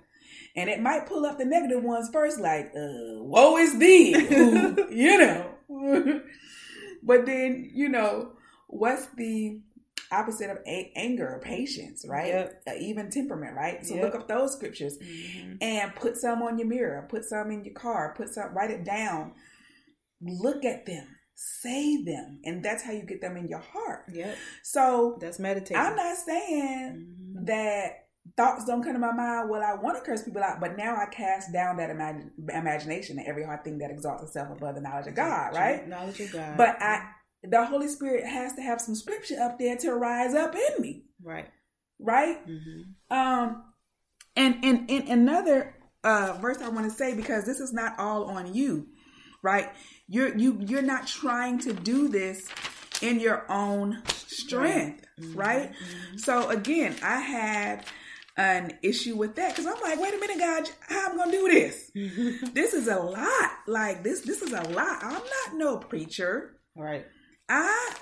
And it might pull up the negative ones first, like, uh, woe is thee, you know. but then, you know, what's the opposite of a- anger or patience, right? Yep. Even temperament, right? So Yep. look up those scriptures Mhm. and put some on your mirror, put some in your car, put some, write it down, look at them, say them, and that's how you get them in your heart. Yep. So That's meditation. I'm not saying Mhm. that thoughts don't come to my mind. Well, I want to curse people out, but now I cast down that imagine, imagination and every hard thing that exalts itself above the knowledge of God, right? Knowledge of God. But I, the Holy Spirit has to have some scripture up there to rise up in me, Right. right? Mm-hmm. Um, and and and another uh verse I want to say because this is not all on you, right? You're you you're not trying to do this in your own strength, right? So again, I had an issue with that because I'm like, wait a minute, God, how I'm gonna do this? this is a lot. Like this, this is a lot. I'm not no preacher. Right. I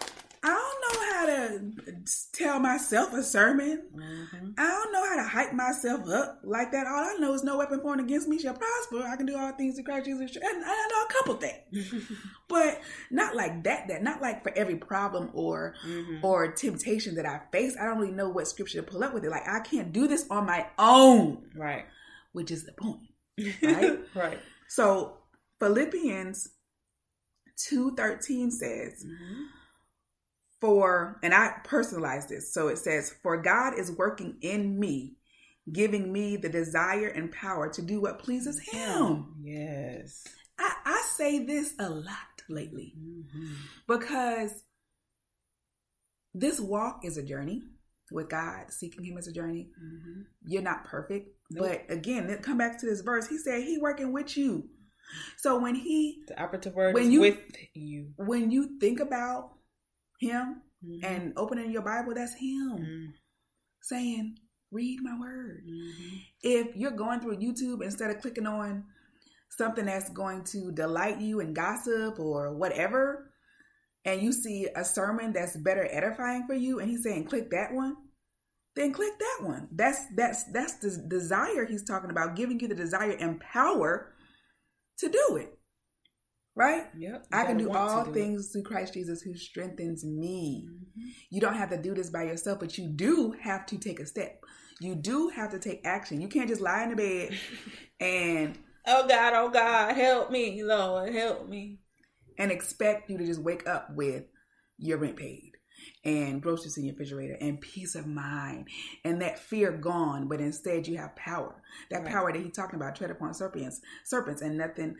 I don't know how to tell myself a sermon. Mm-hmm. I don't know how to hype myself up like that. All I know is no weapon formed against me shall prosper. I can do all things through Christ Jesus. And I know a couple things, but not like that. That not like for every problem or Mm-hmm. or temptation that I face. I don't really know what scripture to pull up with it. Like I can't do this on my own, Right. which is the point. Right? right. So Philippians two thirteen says. Mm-hmm. For and I personalize this. So it says, For God is working in me, giving me the desire and power to do what pleases him. Yes. I, I say this a lot lately Mm-hmm. because this walk is a journey with God, seeking him as a journey. Mm-hmm. You're not perfect. Nope. But again, come back to this verse. He said he working with you. So when he The operative word When is you- with you. when you think about him Mhm. and opening your Bible, that's him Mhm. saying, read my word. Mhm. if you're going through YouTube instead of clicking on something that's going to delight you and gossip or whatever, and you see a sermon that's better edifying for you, and he's saying click that one, then click that one. That's that's that's the desire he's talking about, giving you the desire and power to do it. Right? Yep. I can do all do it. things through Christ Jesus who strengthens me. Mhm. You don't have to do this by yourself, but you do have to take a step. You do have to take action. You can't just lie in the bed and Oh God, oh God, help me, Lord, help me. and expect you to just wake up with your rent paid and groceries in your refrigerator and peace of mind and that fear gone, but instead you have power. That Right. power that he's talking about, tread upon serpents, serpents, and nothing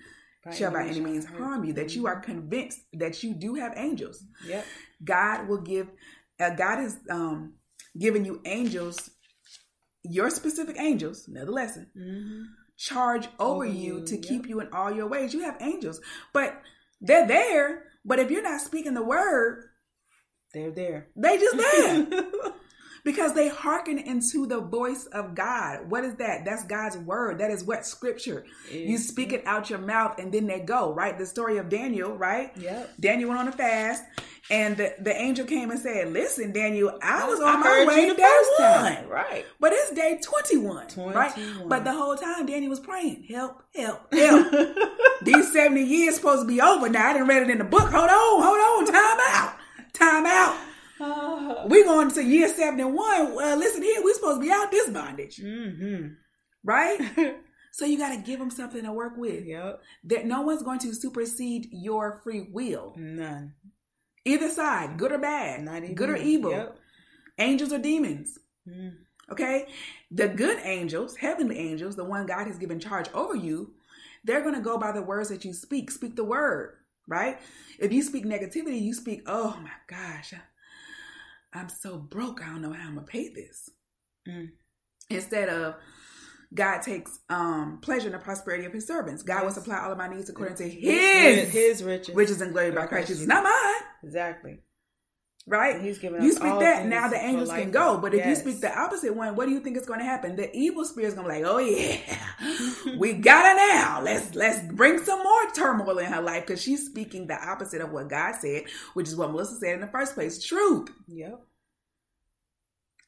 By shall by any means harm you. That you are convinced that you do have angels. Yep. God will give. Uh, God has um, given you angels, your specific angels. Another lesson. Mm-hmm. Charge over, Over you, to yep. keep you in all your ways. You have angels, but they're there. But if you're not speaking the word, They're there. they just there because they hearken into the voice of God. What is that? That's God's word. That is what Scripture. You speak it out your mouth, and then they go. Right. The story of Daniel. Right. Yep. Daniel went on a fast, and the, the angel came and said, "Listen, Daniel, I was I on my way day one, time. Right. but it's day twenty-one, right? But the whole time Daniel was praying, help, help, help. These seventy years supposed to be over now. I didn't read it in the book. Hold on, hold on, time out, time out. we going to year 71. Well, listen here, we supposed to be out this bondage. Mm-hmm. Right? so you got to give them something to work with. Yep. That no one's going to supersede your free will. None. Either side, good or bad, Not even good or evil, Yep. angels or demons. Mm. Okay? The good angels, heavenly angels, the one God has given charge over you, they're going to go by the words that you speak. Speak the word, right? If you speak negativity, you speak, oh my gosh, I'm so broke. I don't know how I'm going to pay this. Mm. Instead of, God takes um, pleasure in the prosperity of his servants. God will supply all of my needs according to His, his, his riches. riches and glory by Christ Jesus. Not mine, Exactly. Right? He's given You speak that, now the angels can go. But if you speak the opposite one, what do you think is going to happen? The evil spirit's going to be like, oh yeah, we got her now. Let's let's bring some more turmoil in her life because she's speaking the opposite of what God said, which is what Melissa said in the first place, truth. Yep.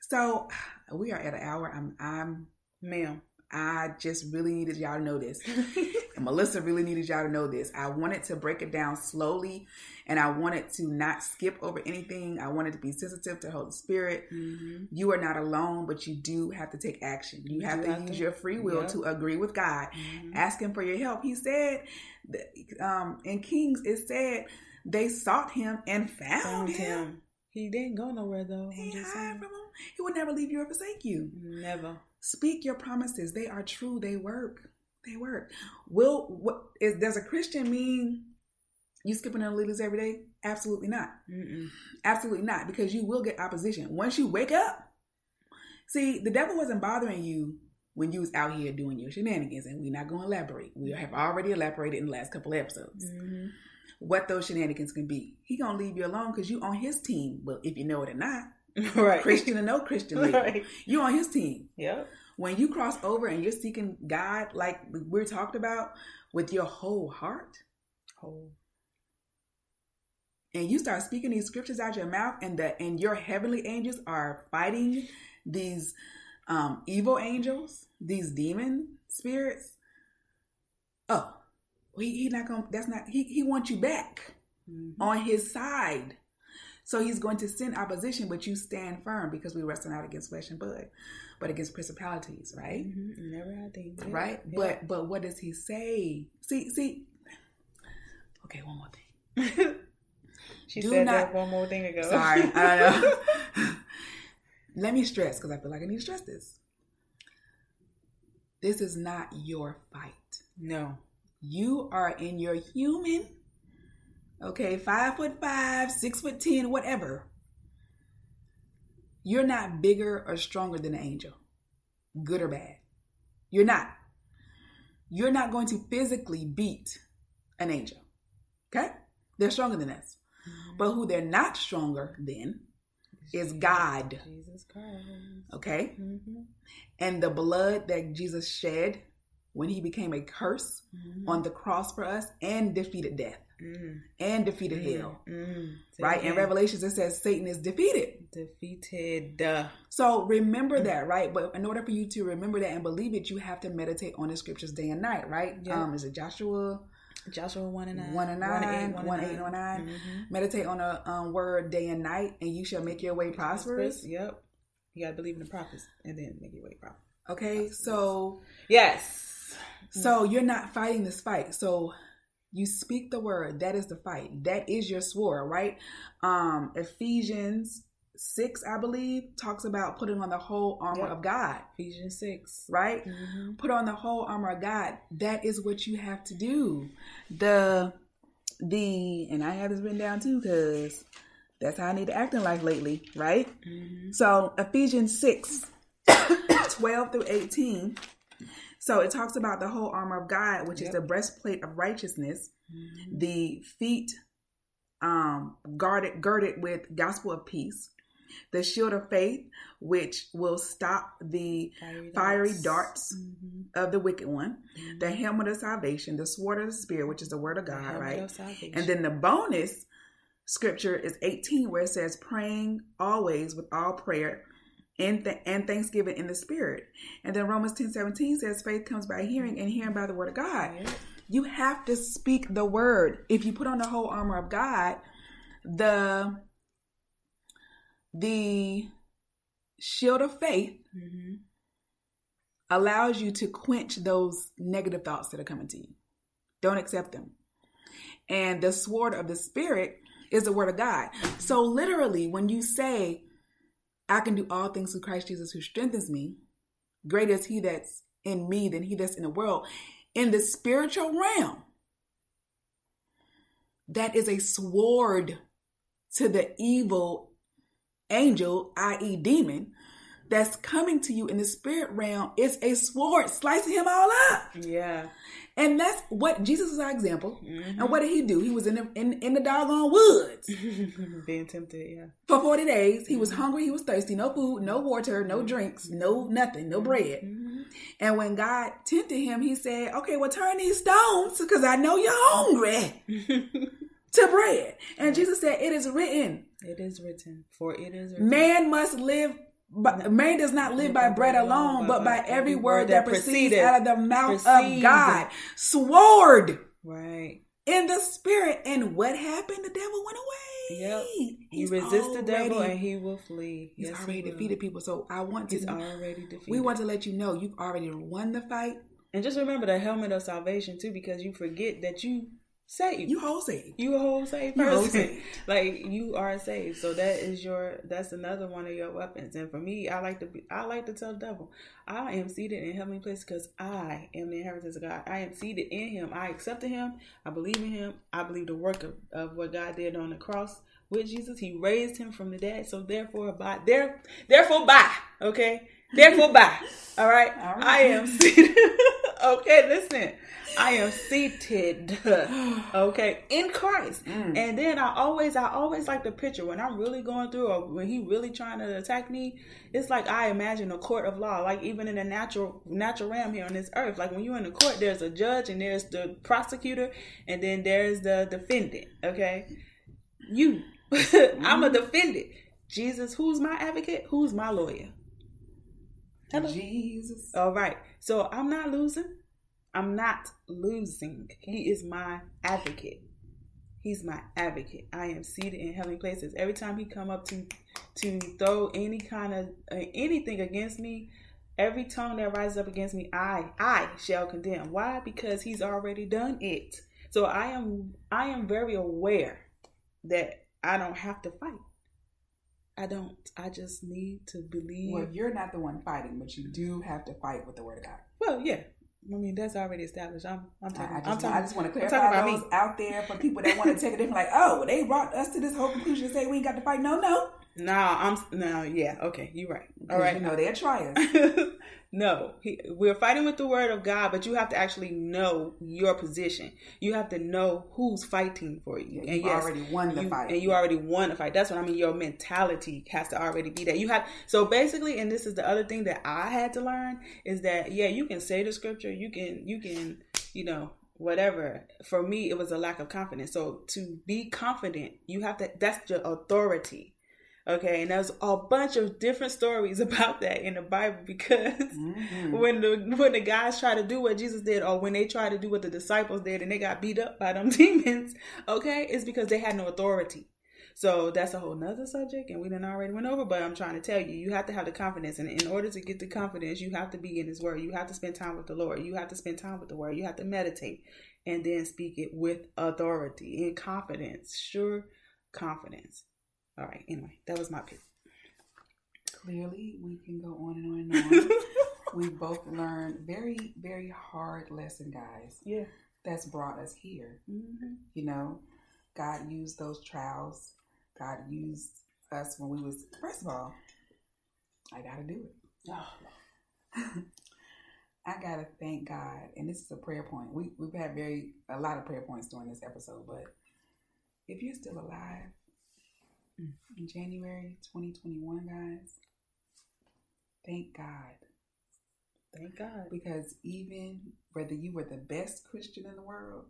So we are at an hour. I'm I'm Ma'am. I just really needed y'all to know this. Melissa really needed y'all to know this. I wanted to break it down slowly and I wanted to not skip over anything. I wanted to be sensitive to Holy Spirit. mm-hmm. You are not alone, but you do have to take action. You have to have use to. your free will Yep. to agree with God. Mhm. Ask Him for your help. He said, um, in Kings, it said they sought Him and found, Found him. him. He didn't go nowhere though. He hide from Him. He would never leave you or forsake you. Never. Speak your promises. They are true. They work. They work. Will what is does a Christian mean you skipping on lilies every day? Absolutely not. Mm-mm. Absolutely not. Because you will get opposition. Once you wake up. See, the devil wasn't bothering you when you was out here doing your shenanigans, and we're not going to elaborate. We have already elaborated in the last couple of episodes Mhm. what those shenanigans can be. He gonna leave you alone because you on his team. Well, if you know it or not, right. Christian or no Christian, right. you on his team. Yep. when you cross over and you're seeking God, like we're talked about, with your whole heart, Oh. And you start speaking these scriptures out your mouth, and the and your heavenly angels are fighting these um, evil angels, these demon spirits. Oh, he, he not gonna. That's not. He he wants you back Mhm. on his side. So he's going to send opposition, but you stand firm because we wrestle not against flesh and blood, but against principalities, right? Mhm. Never. Yep. right? Yep. But but what does he say? See see. Okay, one more thing. she do said not- that one more thing ago. Sorry, I know. Let me stress because I feel like I need to stress this. This is not your fight. no. You are in your human, okay, five foot five, six foot ten, whatever. You're not bigger or stronger than an angel, good or bad. You're not. You're not going to physically beat an angel, okay? They're stronger than us. But who they're not stronger than is God, Jesus Christ. okay? Mm-hmm. And the blood that Jesus shed when he became a curse Mhm. on the cross for us and defeated death Mm. and defeated hell. Mm. Right? In. Revelations, it says Satan is defeated. defeated. So remember that, right? But in order for you to remember that and believe it, you have to meditate on the scriptures day and night, right? Yeah. Um, is it Joshua Joshua one and nine, 1 and 9, 1, one 8, and 9? Mhm. Meditate on a um, word day and night, and you shall make your way prosperous. Yep. You gotta believe in the prophets and then make your way proper. Okay, so Yes. so you're not fighting this fight. So you speak the word. That is the fight. That is your sword, right? Um, Ephesians six, I believe, talks about putting on the whole armor Yep. of God, Ephesians six. right? Mm-hmm. Put on the whole armor of God. That is what you have to do. The the and I have this written down too because that's how I need to act in life lately, right? Mm-hmm. So Ephesians 6, 12 through 18. So it talks about the whole armor of God, which is the breastplate of righteousness, Mm-hmm. the feet um guarded girded with gospel of peace, the shield of faith, which will stop the fiery darts Mm-hmm. of the wicked one, the helmet of salvation, the sword of the spirit, which is the word of God, right? of. And then the bonus scripture is 18, where it says, praying always with all prayer and, th- and thanksgiving in the spirit. And then Romans 10 17 says, faith comes by hearing and hearing by the word of God. You have to speak the word. If you put on the whole armor of God, the the shield of faith Mm-hmm. allows you to quench those negative thoughts that are coming to you. Don't accept them. And the sword of the spirit is the word of God. So literally, when you say, I can do all things through Christ Jesus who strengthens me, greater is he that's in me than he that's in the world. In the spiritual realm, that is a sword to the evil angel, i.e., demon, that's coming to you in the spirit realm. It's a sword slicing him all up. Yeah. And that's what Jesus is our example. Mhm. And what did he do? He was in the in, in the doggone woods Being tempted, yeah. for 40 days. He was hungry, he was thirsty, no food, no water, no drinks, no nothing, no bread. Mhm. And when God tempted him, he said, Okay, well, turn these stones because I know you're hungry to bread. And Jesus said, It is written, it is written, for it is written. man must live. But man does not live by bread alone, but by every word that proceeds out of the mouth of God. Sword Right. in the spirit. And what happened? The devil went away. Yep. You He's resist the devil and he will flee. He's Yes, he already will. defeated people. So I want to. He's already defeated. we want to let you know you've already won the fight. and just remember the helmet of salvation too, because you forget that you saved. You whole saved. you a whole saved You whole person. saved. like you are saved. So that is your that's another one of your weapons. And for me, I like to be I like to tell the devil, I am seated in heavenly place because I am the inheritance of God. I am seated in him. I accepted him. I believe in him. I believe the work of, of what God did on the cross with Jesus. He raised him from the dead. So therefore by there therefore by, okay? Therefore by. All right. All right. I am seated. okay, listen. I am seated, okay, in Christ. Mm. And then I always, I always like the picture when I'm really going through, or when he really trying to attack me. It's like I imagine a court of law, like even in the natural, natural realm here on this earth. Like when you're in the court, there's a judge and there's the prosecutor, and then there's the defendant. Okay, you, I'm a defendant. Jesus, who's my advocate? Who's my lawyer? Hello. Jesus. All right. So I'm not losing. I'm not losing. He is my advocate. He's my advocate. I am seated in heavenly places. Every time he come up to to throw any kind of uh, anything against me, every tongue that rises up against me, I I shall condemn. Why? Because he's already done it. So I am I am very aware that I don't have to fight. I don't. I just need to believe. Well, you're not the one fighting, but you do have to fight with the word of God. Well, yeah. I mean, that's already established. I'm, I'm talking. I, I I'm just, talking. I just want to I'm clarify talking about those me. out there for people that want to take it different. Like, oh, they brought us to this whole conclusion and say we ain't got to fight. No, no. No, I'm. No, yeah. Okay, you're right. All right. You know they'll try us. no, he, we're fighting with the word of God, but you have to actually know your position. You have to know who's fighting for you. Yeah, you've already won the you- fight. and you already won the fight. That's what I mean. Your mentality has to already be that. You have so basically, and this is the other thing that I had to learn is that yeah, you can say the scripture, you can, you can, you know, whatever. For me, it was a lack of confidence. So to be confident, you have to. That's your authority. Okay, and there's a bunch of different stories about that in the Bible because Mhm. when the when the guys try to do what Jesus did, or when they try to do what the disciples did, and they got beat up by them demons, okay, it's because they had no authority. So that's a whole nother subject, and we didn't already went over. But I'm trying to tell you, you have to have the confidence, and in order to get the confidence, you have to be in His Word. You have to spend time with the Lord. You have to spend time with the Word. You have to meditate, and then speak it with authority and confidence, sure confidence. All right. Anyway, that was my pick. Clearly, we can go on and on and on. we both learned very, very hard lesson, guys. Yeah. That's brought us here. hmm You know, God used those trials. God used us when we was. First of all, I got to do it. I gotta thank God, and this is a prayer point. We we've had very a lot of prayer points during this episode, but if you're still alive in January 2021, guys, thank God Thank God. because even whether you were the best Christian in the world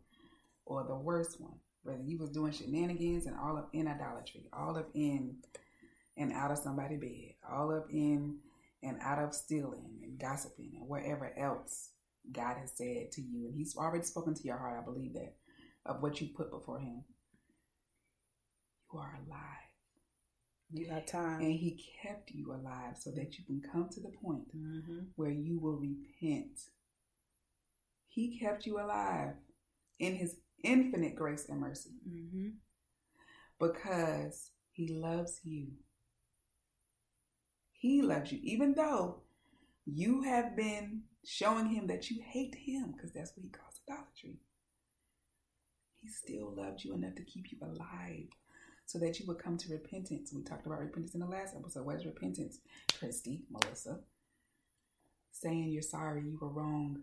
or the worst one, whether you was doing shenanigans and all up in idolatry, all up in and out of somebody's bed, all up in and out of stealing and gossiping and whatever else God has said to you, and He's already spoken to your heart. I believe that of what you put before Him. You are alive. You have time. And he kept you alive so that you can come to the point mm-hmm. where you will repent. He kept you alive in his infinite grace and mercy Mm-hmm. because he loves you. He loves you, even though you have been showing him that you hate him, because that's what he calls idolatry. He still loved you enough to keep you alive so that you would come to repentance. We talked about repentance in the last episode. What is repentance? Christy, Melissa. Saying you're sorry, you were wrong,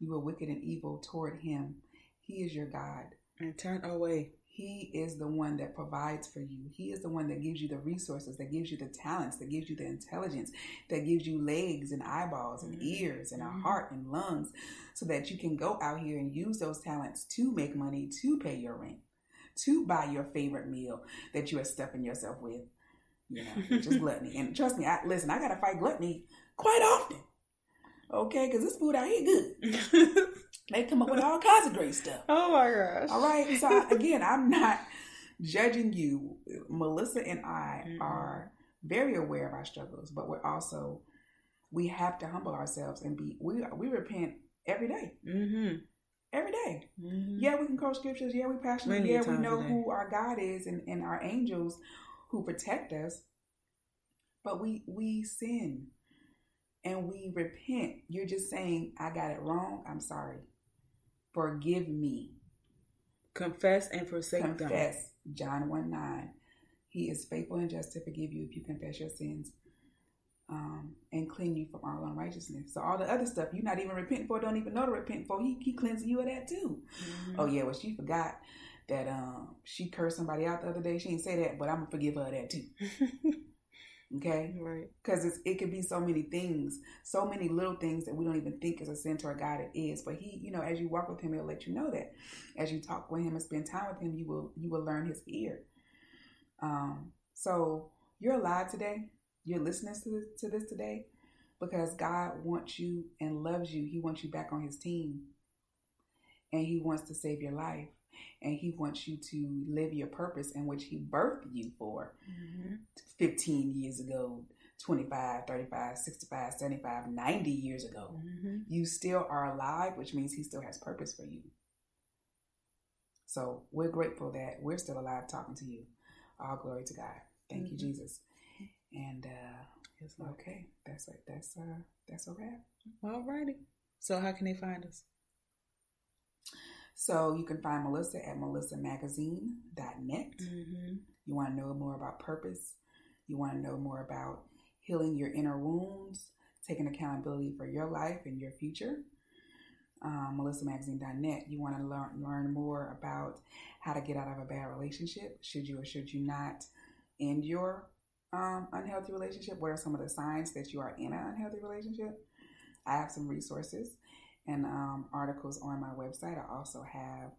you were wicked and evil toward him. He is your God. And turn away. He is the one that provides for you. He is the one that gives you the resources, that gives you the talents, that gives you the intelligence, that gives you legs and eyeballs and Mhm. ears and a Mhm. heart and lungs so that you can go out here and use those talents to make money, to pay your rent, to buy your favorite meal that you are stuffing yourself with. You know, which is gluttony. And trust me, I listen, I gotta fight gluttony quite often. Okay, because this food out here good. They come up with all kinds of great stuff. oh my gosh. All right. So again, I'm not judging you. Melissa and I Mhm. are very aware of our struggles, but we're also we have to humble ourselves and be we we repent every day. Mm-hmm. Every day. mm-hmm. Yeah, we can quote scriptures. Yeah, we passionate. Yeah, we know who our God is and, and our angels who protect us. But we we sin and we repent. You're just saying, I got it wrong. I'm sorry. Forgive me. Confess and forsake them. confess john 1 9 he is faithful and just to forgive you if you confess your sins um, and clean you from all unrighteousness so all the other stuff you're not even repenting for don't even know to repent for he, he cleansing you of that too Mhm. oh yeah well she forgot that um, she cursed somebody out the other day she didn't say that but i'm gonna forgive her of that too okay right. because it could be so many things, so many little things that we don't even think is a sin to our God. It is, but He, you know, as you walk with Him, He'll let you know that. As you talk with Him and spend time with Him, you will you will learn His ear. Um, so you're alive today. You're listening to this, to this today because God wants you and loves you. He wants you back on His team, and He wants to save your life, and He wants you to live your purpose in which He birthed you for. Mm-hmm. 15 years ago, 25, 35, 65, 75, 90 years ago. Mm-hmm. You still are alive, which means he still has purpose for you. So we're grateful that we're still alive talking to you. All glory to God. Thank you, Mhm. Jesus. And uh Lord. okay, that's it. That's uh that's a wrap. All righty. So how can they find us? So you can find Melissa at melissamagazine.net. Mm-hmm. You want to know more about purpose. You want to know more about healing your inner wounds, taking accountability for your life and your future. Um, MelissaMagazine.net. You want to learn learn more about how to get out of a bad relationship. Should you or should you not end your um, unhealthy relationship? What are some of the signs that you are in an unhealthy relationship? I have some resources and um, articles on my website. I also have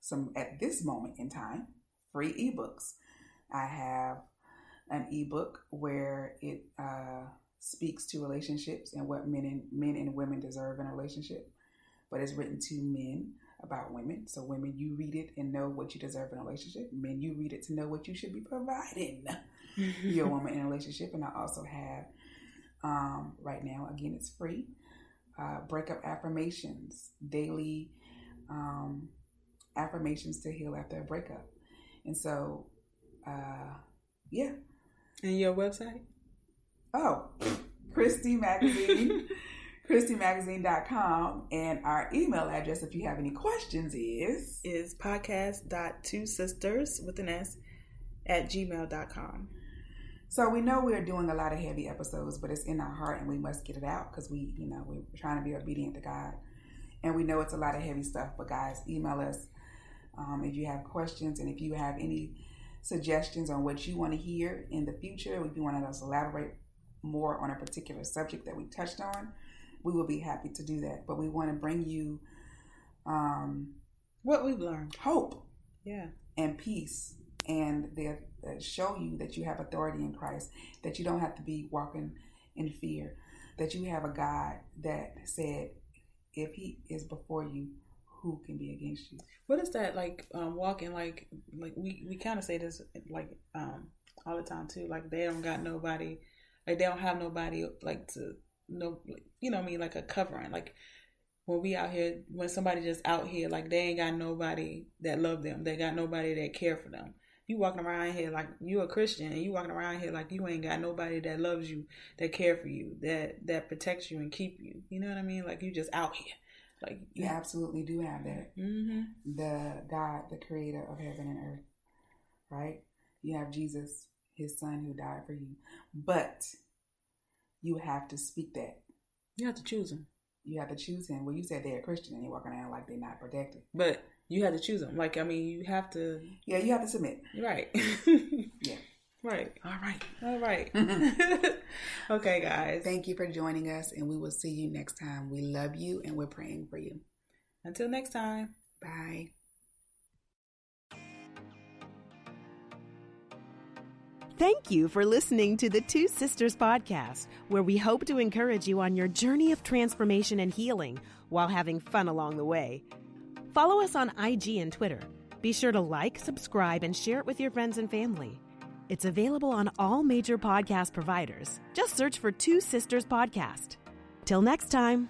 some at this moment in time free ebooks. I have an ebook where it uh, speaks to relationships and what men and men and women deserve in a relationship, but it's written to men about women. So women, you read it and know what you deserve in a relationship. Men, you read it to know what you should be providing your woman in a relationship. And I also have um, right now, again, it's free. Uh, breakup affirmations, daily um, affirmations to heal after a breakup. And so, uh, yeah. And your website? Oh, Christy Magazine, ChristyMagazine.com. And our email address, if you have any questions, is Is podcast.twosisters with an S at gmail.com. So we know we're doing a lot of heavy episodes, but it's in our heart and we must get it out because we, you know, we're trying to be obedient to God. And we know it's a lot of heavy stuff, but guys, email us um, if you have questions and if you have any suggestions on what you want to hear in the future, if you want us to elaborate more on a particular subject that we touched on, we will be happy to do that. But we want to bring you um, What we've learned. hope Yeah. and peace and they uh, show you that you have authority in Christ, that you don't have to be walking in fear, that you have a God that said, if He is before you, who can be against you? What is that like um walking like like we we kind of say this like um all the time too. Like they don't got nobody, like they don't have nobody like to no, you know what I mean, like a covering. Like when we out here, when somebody just out here, like they ain't got nobody that love them. They got nobody that care for them. You walking around here like you a Christian, and you walking around here like you ain't got nobody that loves you, that care for you, that that protects you and keep you. You know what I mean? Like you just out here. Like you absolutely do have that. Mm-hmm. The God, the Creator of heaven and earth, right? You have Jesus, His Son, who died for you, but you have to speak that. You have to choose Him. You have to choose Him. Well, you said they're a Christian and they're walking around like they're not protected, but you have to choose them. Like I mean, you have to. Yeah, you have to submit. Right. yeah. Right. All right. All right. okay, guys. Thank you for joining us, and we will see you next time. We love you, and we're praying for you. Until next time. Bye. Thank you for listening to the Two Sisters Podcast, where we hope to encourage you on your journey of transformation and healing while having fun along the way. Follow us on IG and Twitter. Be sure to like, subscribe, and share it with your friends and family. It's available on all major podcast providers. Just search for Two Sisters Podcast. Till next time.